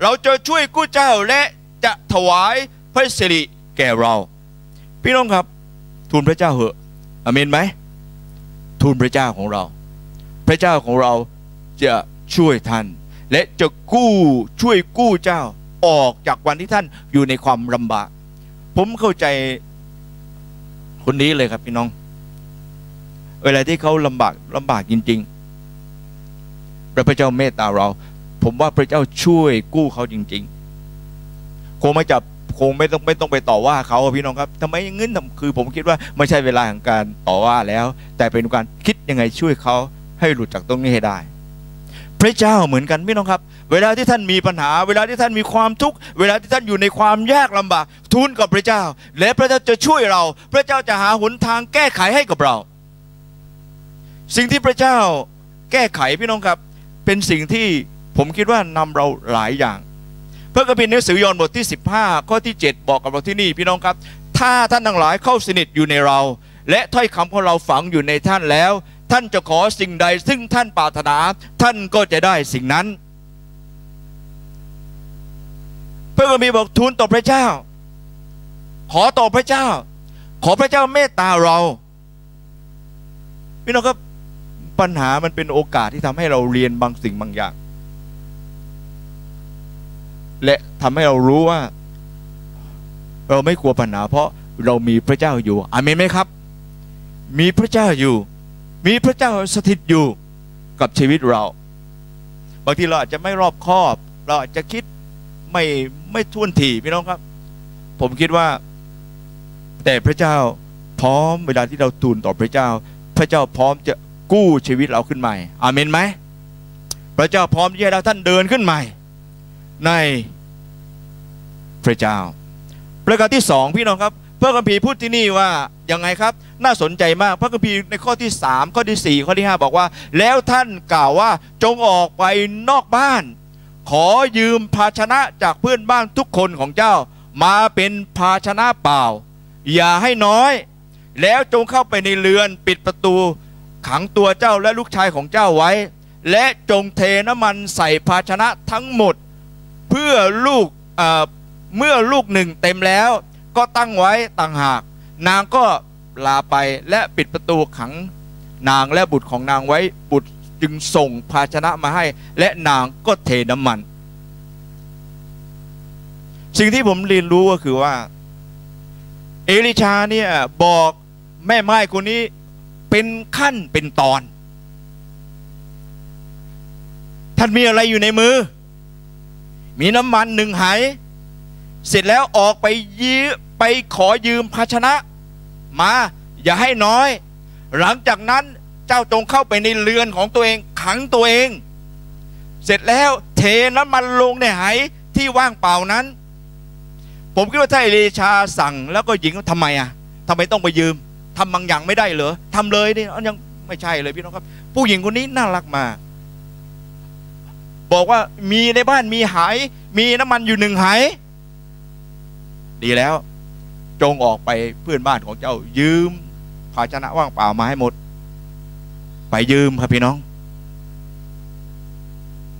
เราจะช่วยกู้เจ้าและจะถวายพระสิริแก่เรา พี่น้องครับ ทูลพระเจ้าเหอะอเมนไหมทูลพระเจ้าของเรา พระเจ้าของเราจะช่วยท่าน และจะกู้ช่วยกู้เจ้าออกจากวันที่ท่านอยู่ในความลำบาก ผมเข้าใจคนนี้เลยครับพี่น้อง เวลาที่เขาลำบากลำบากจริง ๆ พระเจ้าเมตตาเรา ผมว่าพระเจ้าช่วยกู้เขาจริง ๆ คงไม่จับคงไม่ต้องไม่ต้องไปต่อว่าเขาพี่น้องครับทำไมอยังงั้นคือ ผมคิดว่าไม่ใช่เวลาของการต่อว่าแล้ว แต่เป็นการคิดยังไงช่วยเขาให้หลุดจากตรงนี้ให้ได้ พระเจ้าเหมือนกันพี่น้องครับ เวลาที่ท่านมีปัญหา เวลาที่ท่านมีความทุกข์เวลาที่ท่านอยู่ในความยากลำบากทูลกับพระเจ้า และพระเจ้าจะช่วยเรา พระเจ้าจะหาหนทางแก้ไขให้กับเรา สิ่งที่พระเจ้าแก้ไขพี่น้องครับ เป็นสิ่งที่ผมคิดว่านำเราหลายอย่าง พระคัมภีร์หนังสือยอห์นบทที่ 15 ข้อที่ 7 บอกกับเราที่นี่พี่น้องครับ ถ้าท่านทั้งหลายเข้าสนิทอยู่ในเรา และถ้อยคำของเราฝังอยู่ในท่านแล้ว ท่านจะขอสิ่งใด ซึ่งท่านปรารถนา ท่านก็จะได้สิ่งนั้น พระคัมภีร์บอกทูลต่อพระเจ้า ขอต่อพระเจ้า ขอพระเจ้าเมตตาเราพี่น้องครับปัญหามันเป็นโอกาสที่ทำให้เราเรียนบางสิ่งบางอย่าง และทำให้เรารู้ว่า เราไม่กลัวปัญหา เพราะเรามีพระเจ้าอยู่อเมนไหมครับ มีพระเจ้าอยู่ มีพระเจ้าสถิตอยู่กับชีวิตเรา บางทีเราอาจจะไม่รอบคอบ เราอาจจะคิดไม่ไม่ท่วนทีพี่น้องครับ ผมคิดว่า แต่พระเจ้าพร้อมเวลาที่เราทูลต่อพระเจ้า พระเจ้าพร้อมจะกู้ชีวิตเราขึ้นใหม่ อาเมนไหมพระเจ้าพร้อมที่จะให้เราท่านเดินขึ้นใหม่ ในพระเจ้า ประการที่สองพี่น้องครับ พระคัมภีร์พูดที่นี่ว่ายังไงครับ น่าสนใจมากพระคัมภีร์ในข้อที่สามข้อที่สี่ข้อที่ห้าบอกว่า แล้วท่านกล่าวว่าจงออกไปนอกบ้าน ขอยืมภาชนะจากเพื่อนบ้านทุกคนของเจ้า มาเป็นภาชนะเปล่า อย่าให้น้อย แล้วจงเข้าไปในเรือนปิดประตู ขังตัวเจ้าและลูกชายของเจ้าไว้ และจงเทน้ำมันใส่ภาชนะทั้งหมด เพื่อลูกเมื่อลูกหนึ่งเต็มแล้ว ก็ตั้งไว้ต่างหาก นางก็ลาไปและปิดประตูขังนางและบุตรของนางไว้บุตรจึงส่งภาชนะมาให้ และนางก็เทน้ำมัน สิ่งที่ผมเรียนรู้ก็คือว่า เอลิชาเนี่ยบอกแม่ไม้คนนี้เป็นขั้นเป็นตอน ท่านมีอะไรอยู่ในมือ มีน้ำมันหนึ่งไห เสร็จแล้วออกไปยื้อไปขอยืมภาชนะ มา อย่าให้น้อย หลังจากนั้นเจ้าจงเข้าไปในเรือนของตัวเองขังตัวเอง เสร็จแล้วเทน้ำมันลงในไหที่ว่างเปล่านั้น ผมคิดว่าถ้าเอเลชาสั่งแล้วก็หญิงทำไมอะทำไมต้องไปยืมทำบางอย่างไม่ได้เหรอทำเลยนี่ยังไม่ใช่เลยพี่น้องครับ ผู้หญิงคนนี้น่ารักมากบอกว่ามีในบ้านมีหาย มีน้ำมันอยู่หนึ่งหาย ดีแล้ว จงออกไปเพื่อนบ้านของเจ้า ยืมภาชนะว่างเปล่ามาให้หมด ไปยืมครับพี่น้อง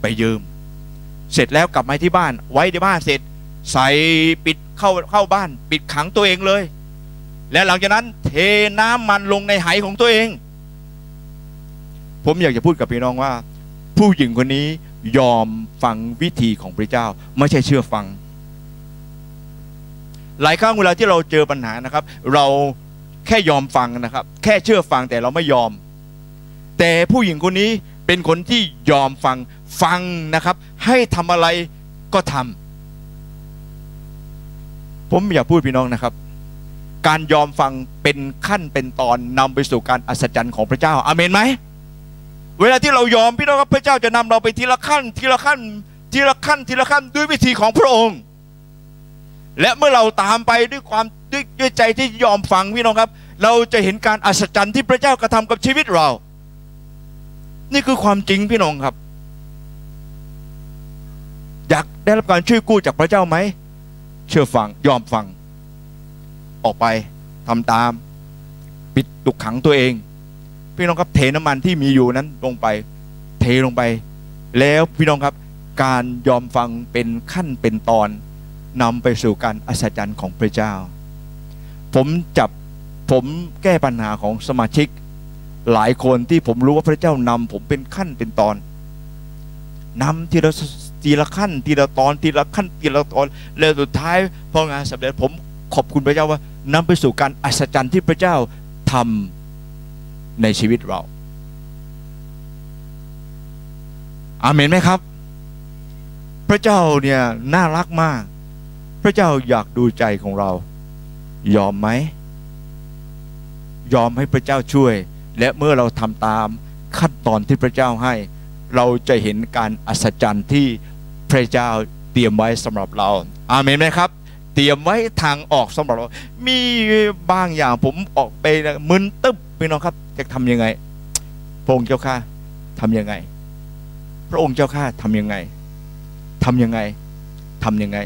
ไปยืม เสร็จแล้วกลับมาที่บ้าน ไว้ที่บ้านเสร็จ ใส่ปิดเข้าเข้าบ้าน ปิดขังตัวเองเลย และหลังจากนั้น เทน้ำมันลงในไหของตัวเอง ผมอยากจะพูดกับพี่น้องว่า ผู้หญิงคนนี้ยอมฟังวิธีของพระเจ้า ไม่ใช่เชื่อฟัง หลายครั้งเวลาที่เราเจอปัญหานะครับ เราแค่ยอมฟังนะครับ แค่เชื่อฟังแต่เราไม่ยอม แต่ผู้หญิงคนนี้เป็นคนที่ยอมฟังฟังนะครับ ให้ทำอะไรก็ทำผมอยากพูดพี่น้องนะครับ การยอมฟังเป็นขั้นเป็นตอนนำไปสู่การอัศจรรย์ของพระเจ้าอาเมนไหมเวลาที่เรายอมพี่น้องครับพระเจ้าจะนำเราไปทีละขั้น ทีละขั้น ทีละขั้นทีละขั้นด้วยวิธีของพระองค์ และเมื่อเราตามไปด้วยความด้วยด้วยใจที่ยอมฟังพี่น้องครับ เราจะเห็นการอัศจรรย์ที่พระเจ้ากระทำกับชีวิตเรา นี่คือความจริงพี่น้องครับ อยากได้รับการช่วยกู้จากพระเจ้าไหมเชื่อฟังยอมฟัง ออกไปทำตาม ปิดตุกขังตัวเอง พี่น้องครับเทน้ำมันที่มีอยู่นั้นลงไป เทลงไป แล้วพี่น้องครับ การยอมฟังเป็นขั้นเป็นตอน นำไปสู่การอัศจรรย์ของพระเจ้า ผมจับผมแก้ปัญหาของสมาชิก หลายคนที่ผมรู้ว่าพระเจ้านำผมเป็นขั้นเป็นตอนนำทีละทีละขั้นทีละตอนทีละขั้นทีละตอนแล้วสุดท้ายพองานสำเร็จผมขอบคุณพระเจ้าว่านำไปสู่การอัศจรรย์ที่พระเจ้าทำในชีวิตเราอาเมนไหมครับ พระเจ้าเนี่ยน่ารักมาก พระเจ้าอยากดูใจของเรา ยอมไหม ยอมให้พระเจ้าช่วย และเมื่อเราทำตามขั้นตอนที่พระเจ้าให้ เราจะเห็นการอัศจรรย์ที่พระเจ้าเตรียมไว้สำหรับเรา อาเมนไหมครับ เตรียมไว้ทางออกสำหรับเรา มีบางอย่างผมออกไปนะมึนตึ๊บพี่น้องครับ จะทำยังไงพระองค์เจ้าข้าทำยังไง พระองค์เจ้าข้าทำยังไงทำยังไงทำยังไง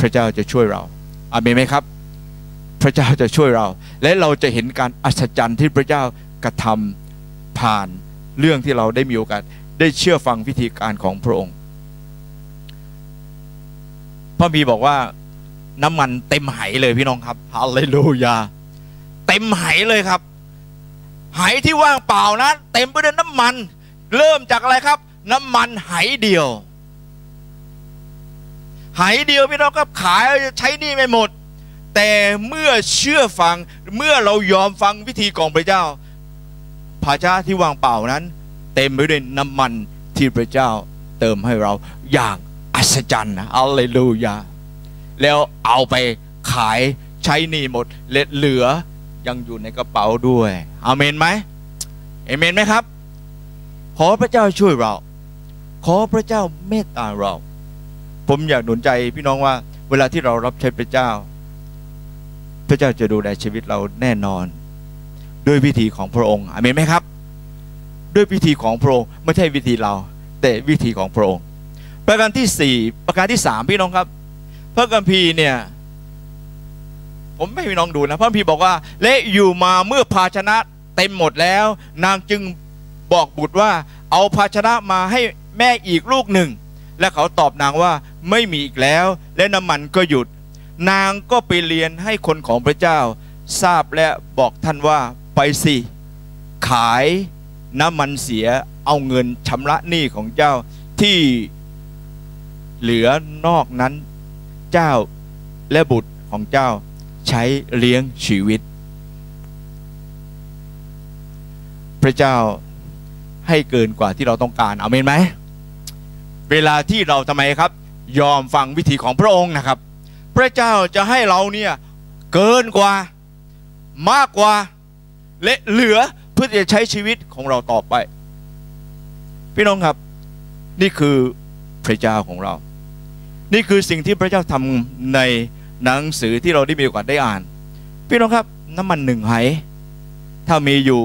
พระเจ้าจะช่วยเราอาเมนไหมครับ พระเจ้าจะช่วยเรา และเราจะเห็นการอัศจรรย์ที่พระเจ้ากระทำผ่านเรื่องที่เราได้มีโอกาส ได้เชื่อฟังวิธีการของพระองค์พระบีบอกว่าน้ำมันเต็มไหเลยพี่น้องครับฮาเลลูยา เต็มไหเลยครับ ไหที่ว่างเปล่านะเต็มไปด้วยน้ำมัน เริ่มจากอะไรครับ น้ำมันไหเดียว ไหเดียวพี่น้องครับขายใช้หนี่ไม่หมด แต่เมื่อเชื่อฟังเมื่อเรายอมฟังวิธีของพระเจ้า ภาชนะที่วางเปล่านั้น เต็มไปด้วยน้ำมันที่พระเจ้าเติมให้เราอย่างอัศจรรย์นะอัลเลลูยาแล้วเอาไปขายใช้หนี่หมดและเหลือยังอยู่ในกระเป๋าด้วยอาเมนไหมเอเมนไหมครับ ขอพระเจ้าช่วยเรา ขอพระเจ้าเมตตาเรา ผมอยากหนุนใจพี่น้องว่าเวลาที่เรารับใช้พระเจ้า พระเจ้าจะดูแลชีวิตเราแน่นอน ด้วยวิธีของพระองค์อเมนไหมครับ ด้วยวิธีของพระองค์ไม่ใช่วิธีเรา แต่วิธีของพระองค์ ประการที่สี่ประการที่สามพี่น้องครับ พระกัมภีร์เนี่ยผมไม่ให้พี่น้องดูนะ พระคัมภีร์บอกว่า และอยู่มาเมื่อภาชนะเต็มหมดแล้ว นางจึงบอกบุตรว่า เอาภาชนะมาให้แม่อีกลูกหนึ่ง และเขาตอบนางว่าไม่มีอีกแล้ว และน้ำมันก็หยุด นางก็ไปเรียนให้คนของพระเจ้า ทราบและบอกท่านว่าไปสิ ขายน้ำมันเสียเอาเงินชำระหนี้ของเจ้าที่เหลือนอกนั้นเจ้าและบุตรของเจ้าใช้เลี้ยงชีวิต พระเจ้าให้เกินกว่าที่เราต้องการ เอาเมนไหม เวลาที่เราทำไมครับ ยอมฟังวิธีของพระองค์นะครับ พระเจ้าจะให้เราเนี่ยเกินกว่ามากกว่าและเหลือเพื่อจะใช้ชีวิตของเราต่อไป พี่น้องครับ นี่คือพระเจ้าของเรา นี่คือสิ่งที่พระเจ้าทำในหนังสือที่เราได้มีโอกาสได้อ่าน พี่น้องครับ น้ำมันหนึ่งไหถ้ามีอยู่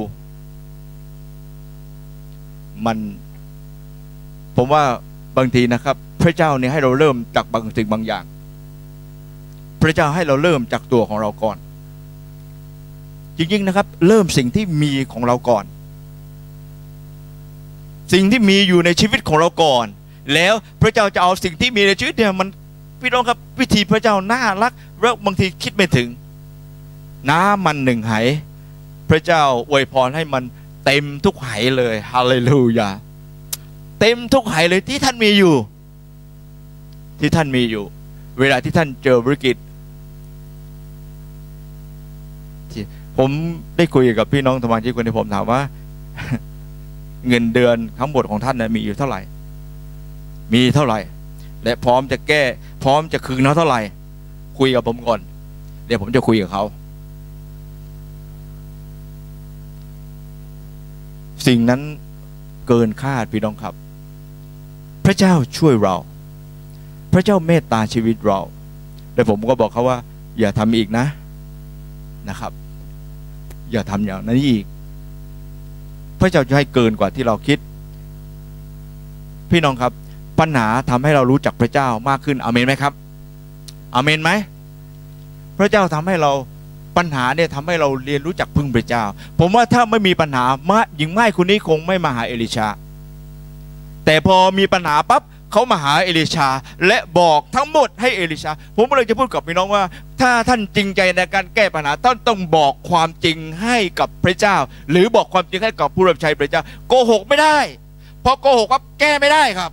มัน ผมว่า บางทีนะครับ พระเจ้าเนี่ยให้เราเริ่มจากบางสิ่งบางอย่าง พระเจ้าให้เราเริ่มจากตัวของเราก่อน จริงๆนะครับ เริ่มสิ่งที่มีของเราก่อน สิ่งที่มีอยู่ในชีวิตของเราก่อน แล้วพระเจ้าจะเอาสิ่งที่มีในชีวิตเนี่ยมันพี่น้องครับ วิธีพระเจ้าน่ารักแล้วบางทีคิดไม่ถึง น้ำมันหนึ่งไหพระเจ้าอวยพรให้มันเต็มทุกไหเลยฮาเลลูยา เต็มทุกไหเลยที่ท่านมีอยู่ ที่ท่านมีอยู่ เวลาที่ท่านเจอวิกฤตผมได้คุยกับพี่น้องสมาชิกคนที่ผมถามว่า เงินเดือนทั้งหมดของท่านนะมีอยู่เท่าไหร่ มีเท่าไหร่ และพร้อมจะแก้ พร้อมจะคืนเขาเท่าไหร่ คุยกับผมก่อน เดี๋ยวผมจะคุยกับเขา สิ่งนั้นเกินคาดพี่น้องครับ พระเจ้าช่วยเรา พระเจ้าเมตตาชีวิตเราและผมก็บอกเขาว่า อย่าทำอีกนะนะครับ อย่าทำอย่างนั้นอีก พระเจ้าจะให้เกินกว่าที่เราคิด พี่น้องครับ ปัญหาทำให้เรารู้จักพระเจ้ามากขึ้นอเมนไหมครับอเมนไหมพระเจ้าทำให้เราปัญหาเนี่ยทำให้เราเรียนรู้จักพึ่งพระเจ้า ผมว่าถ้าไม่มีปัญหามาหญิงไม้คนนี้คงไม่มาหาเอลิชา แต่พอมีปัญหาปั๊บเขามาหาเอลิชา และบอกทั้งหมดให้เอลิชา ผมก็เลยจะพูดกับพี่น้องว่า ถ้าท่านจริงใจในการแก้ปัญหาท่านต้องบอกความจริงให้กับพระเจ้า หรือบอกความจริงให้กับผู้รับใช้พระเจ้าโกหกไม่ได้เพราะโกหกปั๊บแก้ไม่ได้ครับ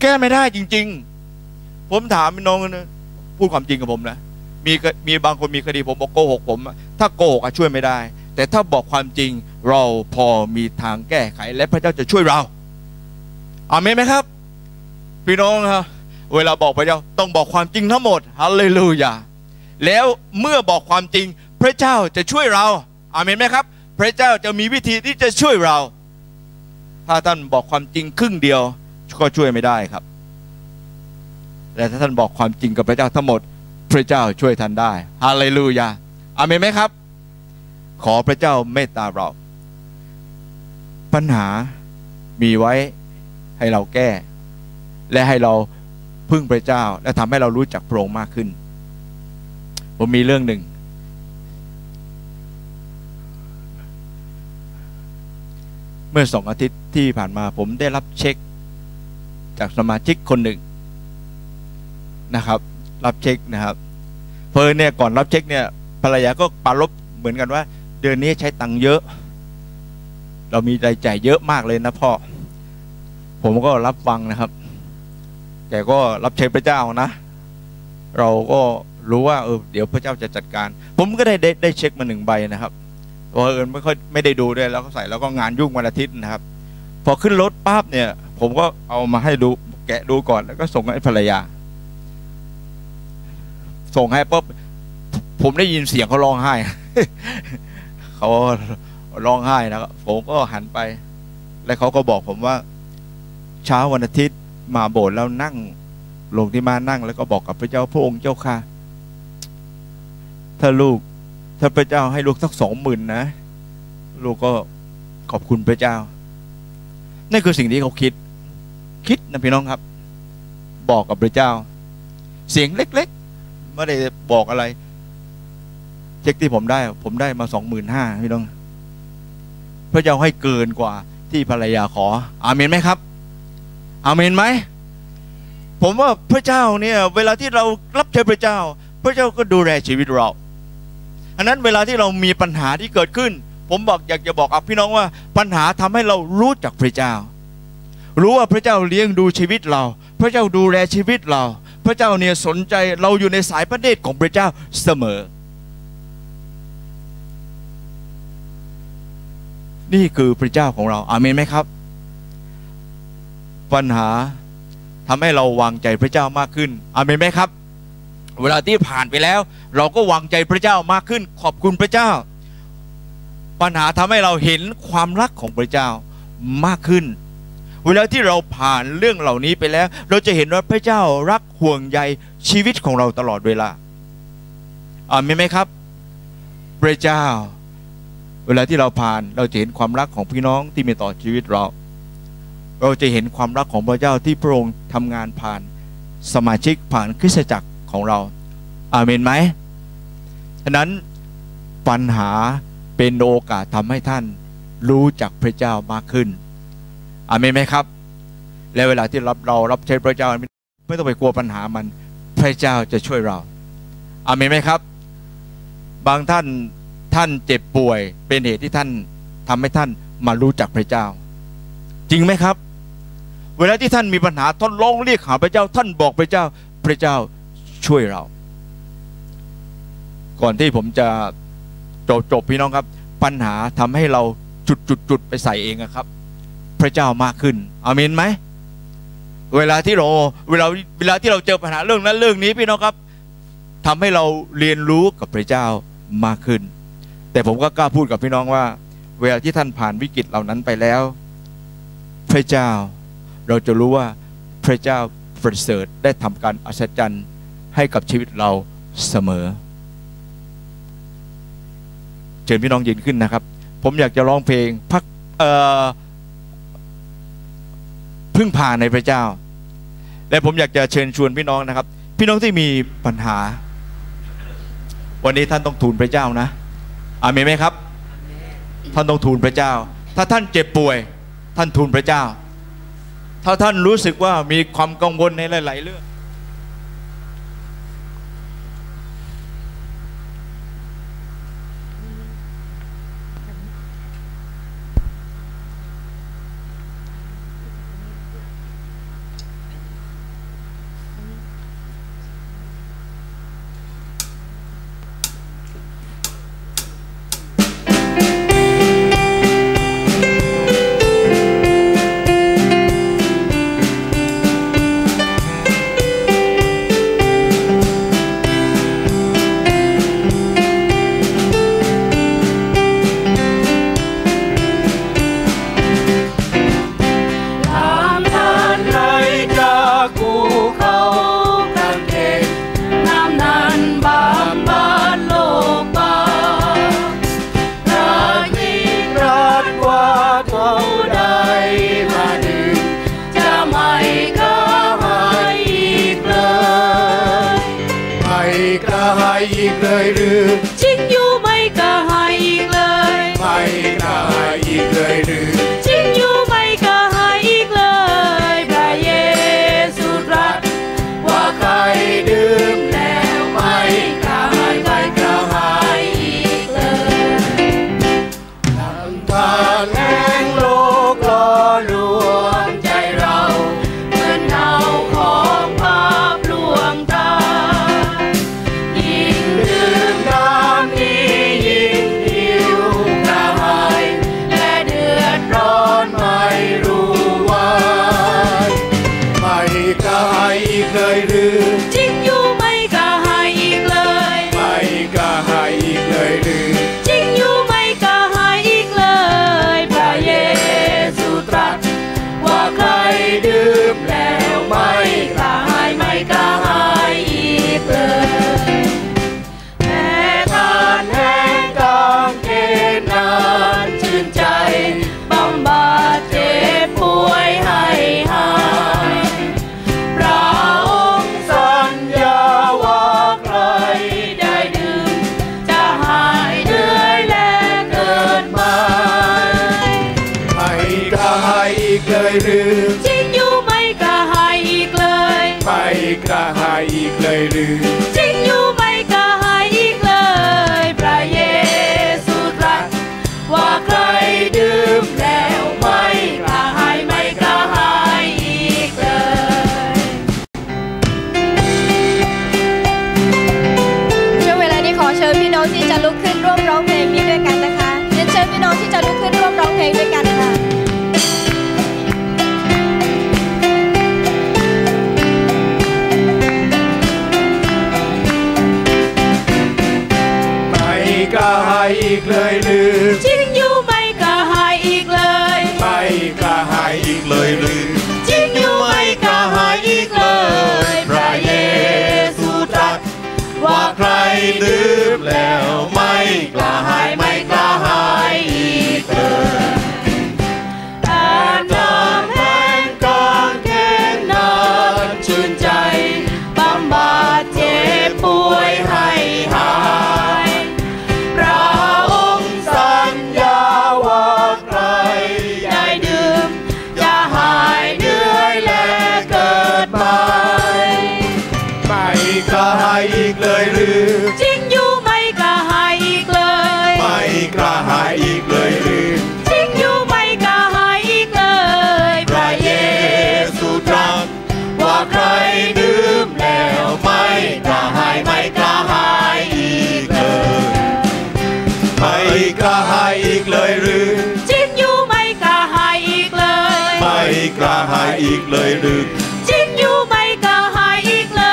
แก้ไม่ได้จริง ๆ ผมถามพี่น้องนะพูดความจริงกับผมนะมีมีบางคนมีคดีผมบอกโกหกผม ถ้าโกหกอะช่วยไม่ได้ แต่ถ้าบอกความจริงเราพอมีทางแก้ไขและพระเจ้าจะช่วยเราอาเมนไหมครับ พี่น้องครับเวลาบอกพระเจ้าต้องบอกความจริงทั้งหมดฮาเลลูยาแล้วเมื่อบอกความจริง พระเจ้าจะช่วยเราอาเมนไหมครับ พระเจ้าจะมีวิธีที่จะช่วยเรา ถ้าท่านบอกความจริงครึ่งเดียวก็ช่วยไม่ได้ครับแต่ถ้าท่านบอกความจริงกับพระเจ้าทั้งหมด พระเจ้าช่วยท่านได้ฮาเลลูยาอาเมนไหมครับ ขอพระเจ้าเมตตาเรา ปัญหามีไว้ให้เราแก้ และให้เราพึ่งพระเจ้า และทำให้เรารู้จักพระองค์มากขึ้น ผมมีเรื่องหนึ่ง เมื่อสองอาทิตย์ที่ผ่านมาผมได้รับเช็ค จากสมาชิกคนหนึ่งนะครับ รับเช็คนะครับ เพอเนี่ยก่อนรับเช็คเนี่ยภรรยาก็ปรารบเหมือนกันว่า เดือนนี้ใช้ตังค์เยอะ เรามีรายจ่ายเยอะมากเลยนะพ่อ ผมก็รับฟังนะครับแกก็รับใช้พระเจ้านะ เราก็รู้ว่าเออเดี๋ยวพระเจ้าจะจัดการ ผมก็ได้ได้ได้เช็คมาหนึ่งใบนะครับเพราะเอิญไม่ค่อยไม่ได้ดูด้วยแล้วก็ใส่แล้วก็งานยุ่งวันอาทิตย์นะครับ พอขึ้นรถปั๊บเนี่ย ผมก็เอามาให้ดูแกะดูก่อนแล้วก็ส่งให้ภรรยา ส่งให้ปุ๊บผมได้ยินเสียงเขาร้องไห้ เขาร้องไห้นะครับผมก็หันไป แล้วเขาก็บอกผมว่า เช้าวันอาทิตย์มาโบสถ์แล้วนั่งลงที่มานั่ง แล้วก็บอกกับพระเจ้าพระองค์เจ้าค่ะ ถ้าลูกถ้าพระเจ้าให้ลูกสักสองหมื่นนะ ลูกก็ขอบคุณพระเจ้านั่นคือสิ่งที่เขาคิด คิดนะพี่น้องครับ บอกกับพระเจ้า เสียงเล็ก ๆ ไม่ได้บอกอะไร เช็คที่ผมได้ ผมได้มาสองหมื่นห้าพี่น้อง พระเจ้าให้เกินกว่าที่ภรรยาขอ อาเมนไหมครับ อาเมนไหม ผมว่าพระเจ้าเนี่ย เวลาที่เรารับใช้พระเจ้า พระเจ้าก็ดูแลชีวิตเราอันนั้นเวลาที่เรามีปัญหาที่เกิดขึ้น ผมบอกอยากจะบอกกับพี่น้องว่า ปัญหาทำให้เรารู้จักพระเจ้า รู้ว่าพระเจ้าเลี้ยงดูชีวิตเรา พระเจ้าดูแลชีวิตเรา พระเจ้าเนี่ยสนใจเราอยู่ในสายพระเนตรของพระเจ้าเสมอ นี่คือพระเจ้าของเราอาเมนไหมครับ ปัญหาทำให้เราวางใจพระเจ้ามากขึ้นอาเมนไหมครับ เวลาที่ผ่านไปแล้ว เราก็วางใจพระเจ้ามากขึ้น ขอบคุณพระเจ้า ปัญหาทำให้เราเห็นความรักของพระเจ้ามากขึ้น เวลาที่เราผ่านเรื่องเหล่านี้ไปแล้ว เราจะเห็นว่าพระเจ้ารักห่วงใยชีวิตของเราตลอดเวลาอาเมนไหมครับ พระเจ้า เวลาที่เราผ่านเราจะเห็นความรักของพี่น้องที่มีต่อชีวิตเรา เราจะเห็นความรักของพระเจ้าที่พระองค์ทำงานผ่านสมาชิกผ่านคริสตจักรของเรา อาเมนไหมฉะนั้นปัญหาเป็นโอกาสทำให้ท่านรู้จักพระเจ้ามากขึ้น อาเมนไหมครับ และเวลาที่รับเรารับใช้พระเจ้าไม่ต้องไปกลัวปัญหามัน พระเจ้าจะช่วยเรา อาเมนไหมครับ บางท่าน ท่านเจ็บป่วย เป็นเหตุที่ท่านทำให้ท่านมารู้จักพระเจ้า จริงไหมครับ เวลาที่ท่านมีปัญหาท่านร้องเรียกหาพระเจ้า ท่านบอกพระเจ้าพระเจ้าช่วยเรา ก่อนที่ผมจะจบจบพี่น้องครับ ปัญหาทำให้เราจุดจุดจุดไปใส่เองครับ พระเจ้ามากขึ้นอาเมนไหมเวลาที่เราเวลาเวลาที่เราเจอปัญหาเรื่องนั้นเรื่องนี้พี่น้องครับทำให้เราเรียนรู้กับพระเจ้ามากขึ้น แต่ผมก็กล้าพูดกับพี่น้องว่า เวลาที่ท่านผ่านวิกฤตเหล่านั้นไปแล้ว พระเจ้า เราจะรู้ว่าพระเจ้าประเสริฐได้ทำการอัศจรรย์ให้กับชีวิตเราเสมอ เชิญพี่น้องยืนขึ้นนะครับ ผมอยากจะร้องเพลงพักพึ่งพาในพระเจ้า และผมอยากจะเชิญชวนพี่น้องนะครับ พี่น้องที่มีปัญหา วันนี้ท่านต้องทูลพระเจ้านะ อามีไหมครับ ท่านต้องทูลพระเจ้า ถ้าท่านเจ็บป่วย ท่านทูลพระเจ้า ถ้าท่านรู้สึกว่ามีความกังวลในหลาย ๆ เรื่องือจิ้นอยู่ไม่กระหายอีกเลย ไม่กระหายอีกเลยหรือจิ้นอยู่ไม่กระหายอีกเล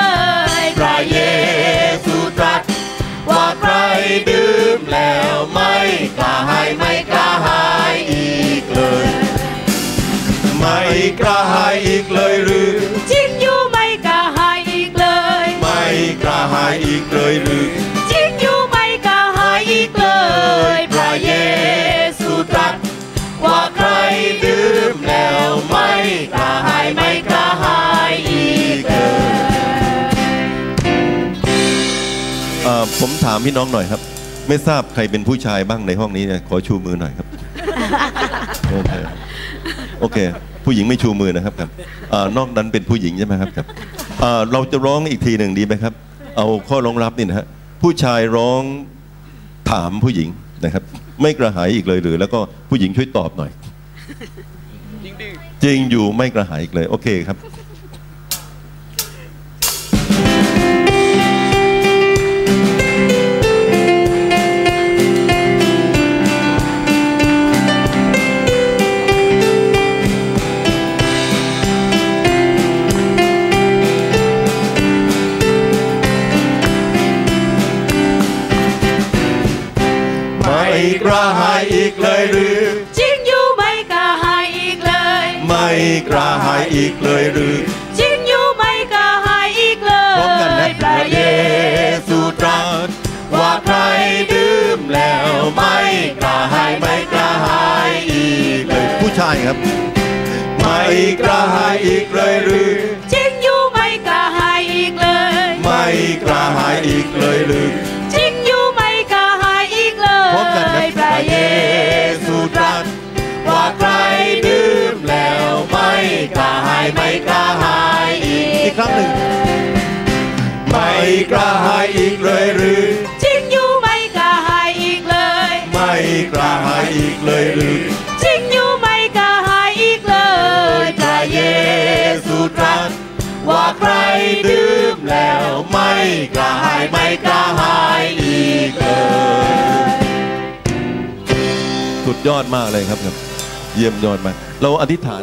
ยพระเยซูตรัส ว่าใครดื่มแล้วไม่กระหายไม่กระหายอีกเลย ไม่กระหายอีกเลยหรือจิ้นอยู่ไม่กระหายอีกเลย ไม่กระหายอีกเลยหรือ ดื่มแล้วไม่กระหายไม่กระหายอีกเลยผมถามพี่น้องหน่อยครับ ไม่ทราบใครเป็นผู้ชายบ้างในห้องนี้เนี่ยขอชูมือหน่อยครับ โอเคโอเค ผู้หญิงไม่ชูมือนะครับครับอนอกนั้นเป็นผู้หญิงใช่ไหมครับครับเเราจะร้องอีกทีหนึ่งดีไหมครับ เอาข้อร้องรับนี่นะฮะผู้ชายร้องถามผู้หญิงนะครับ ไม่กระหายอีกเลยหรือ แล้วก็ผู้หญิงช่วยตอบหน่อย จริงอยู่ไม่กระหายอีกเลย โอเคครับไอีกเลยหรือจริงอยู่ไม่กระหายอีกเลยพร้อมกันนะพระเยซูตรัสว่าใครดื่มแล้วไม่กระหายไม่กระหายอีกเลยผู้ชายครับ ไม่กระหายอีกเลยหรือจริงอยู่ไม่กระหายอีกเลย ไม่กระหายอีกเลยหรือ กระหายไม่กระหายอีกเลยสุดยอดมากเลยครับครับเยี่ยมยอดมาก เราอธิษฐาน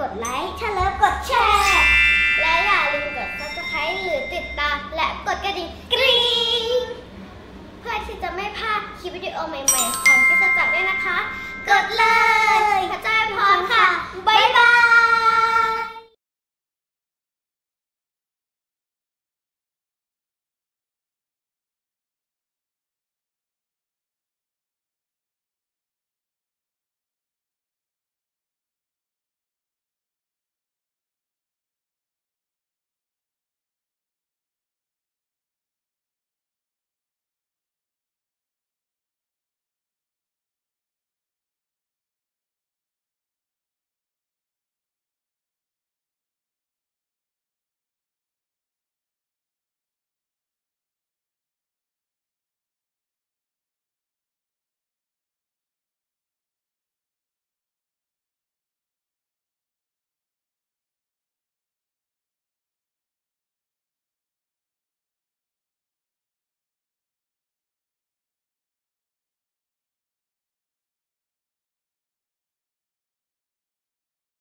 กดไลค์ถ้าเลิฟกดแชร์ และอย่าลืมกด subscribe หรือติดตาม และกดกระดิ่งกริ๊งเพื่อที่จะไม่พลาดคลิปวิดีโอใหม่ๆ ของกิจจักรด้วยนะคะ กดเลยพระเจ้าพรค่ะ บ๊ายบาย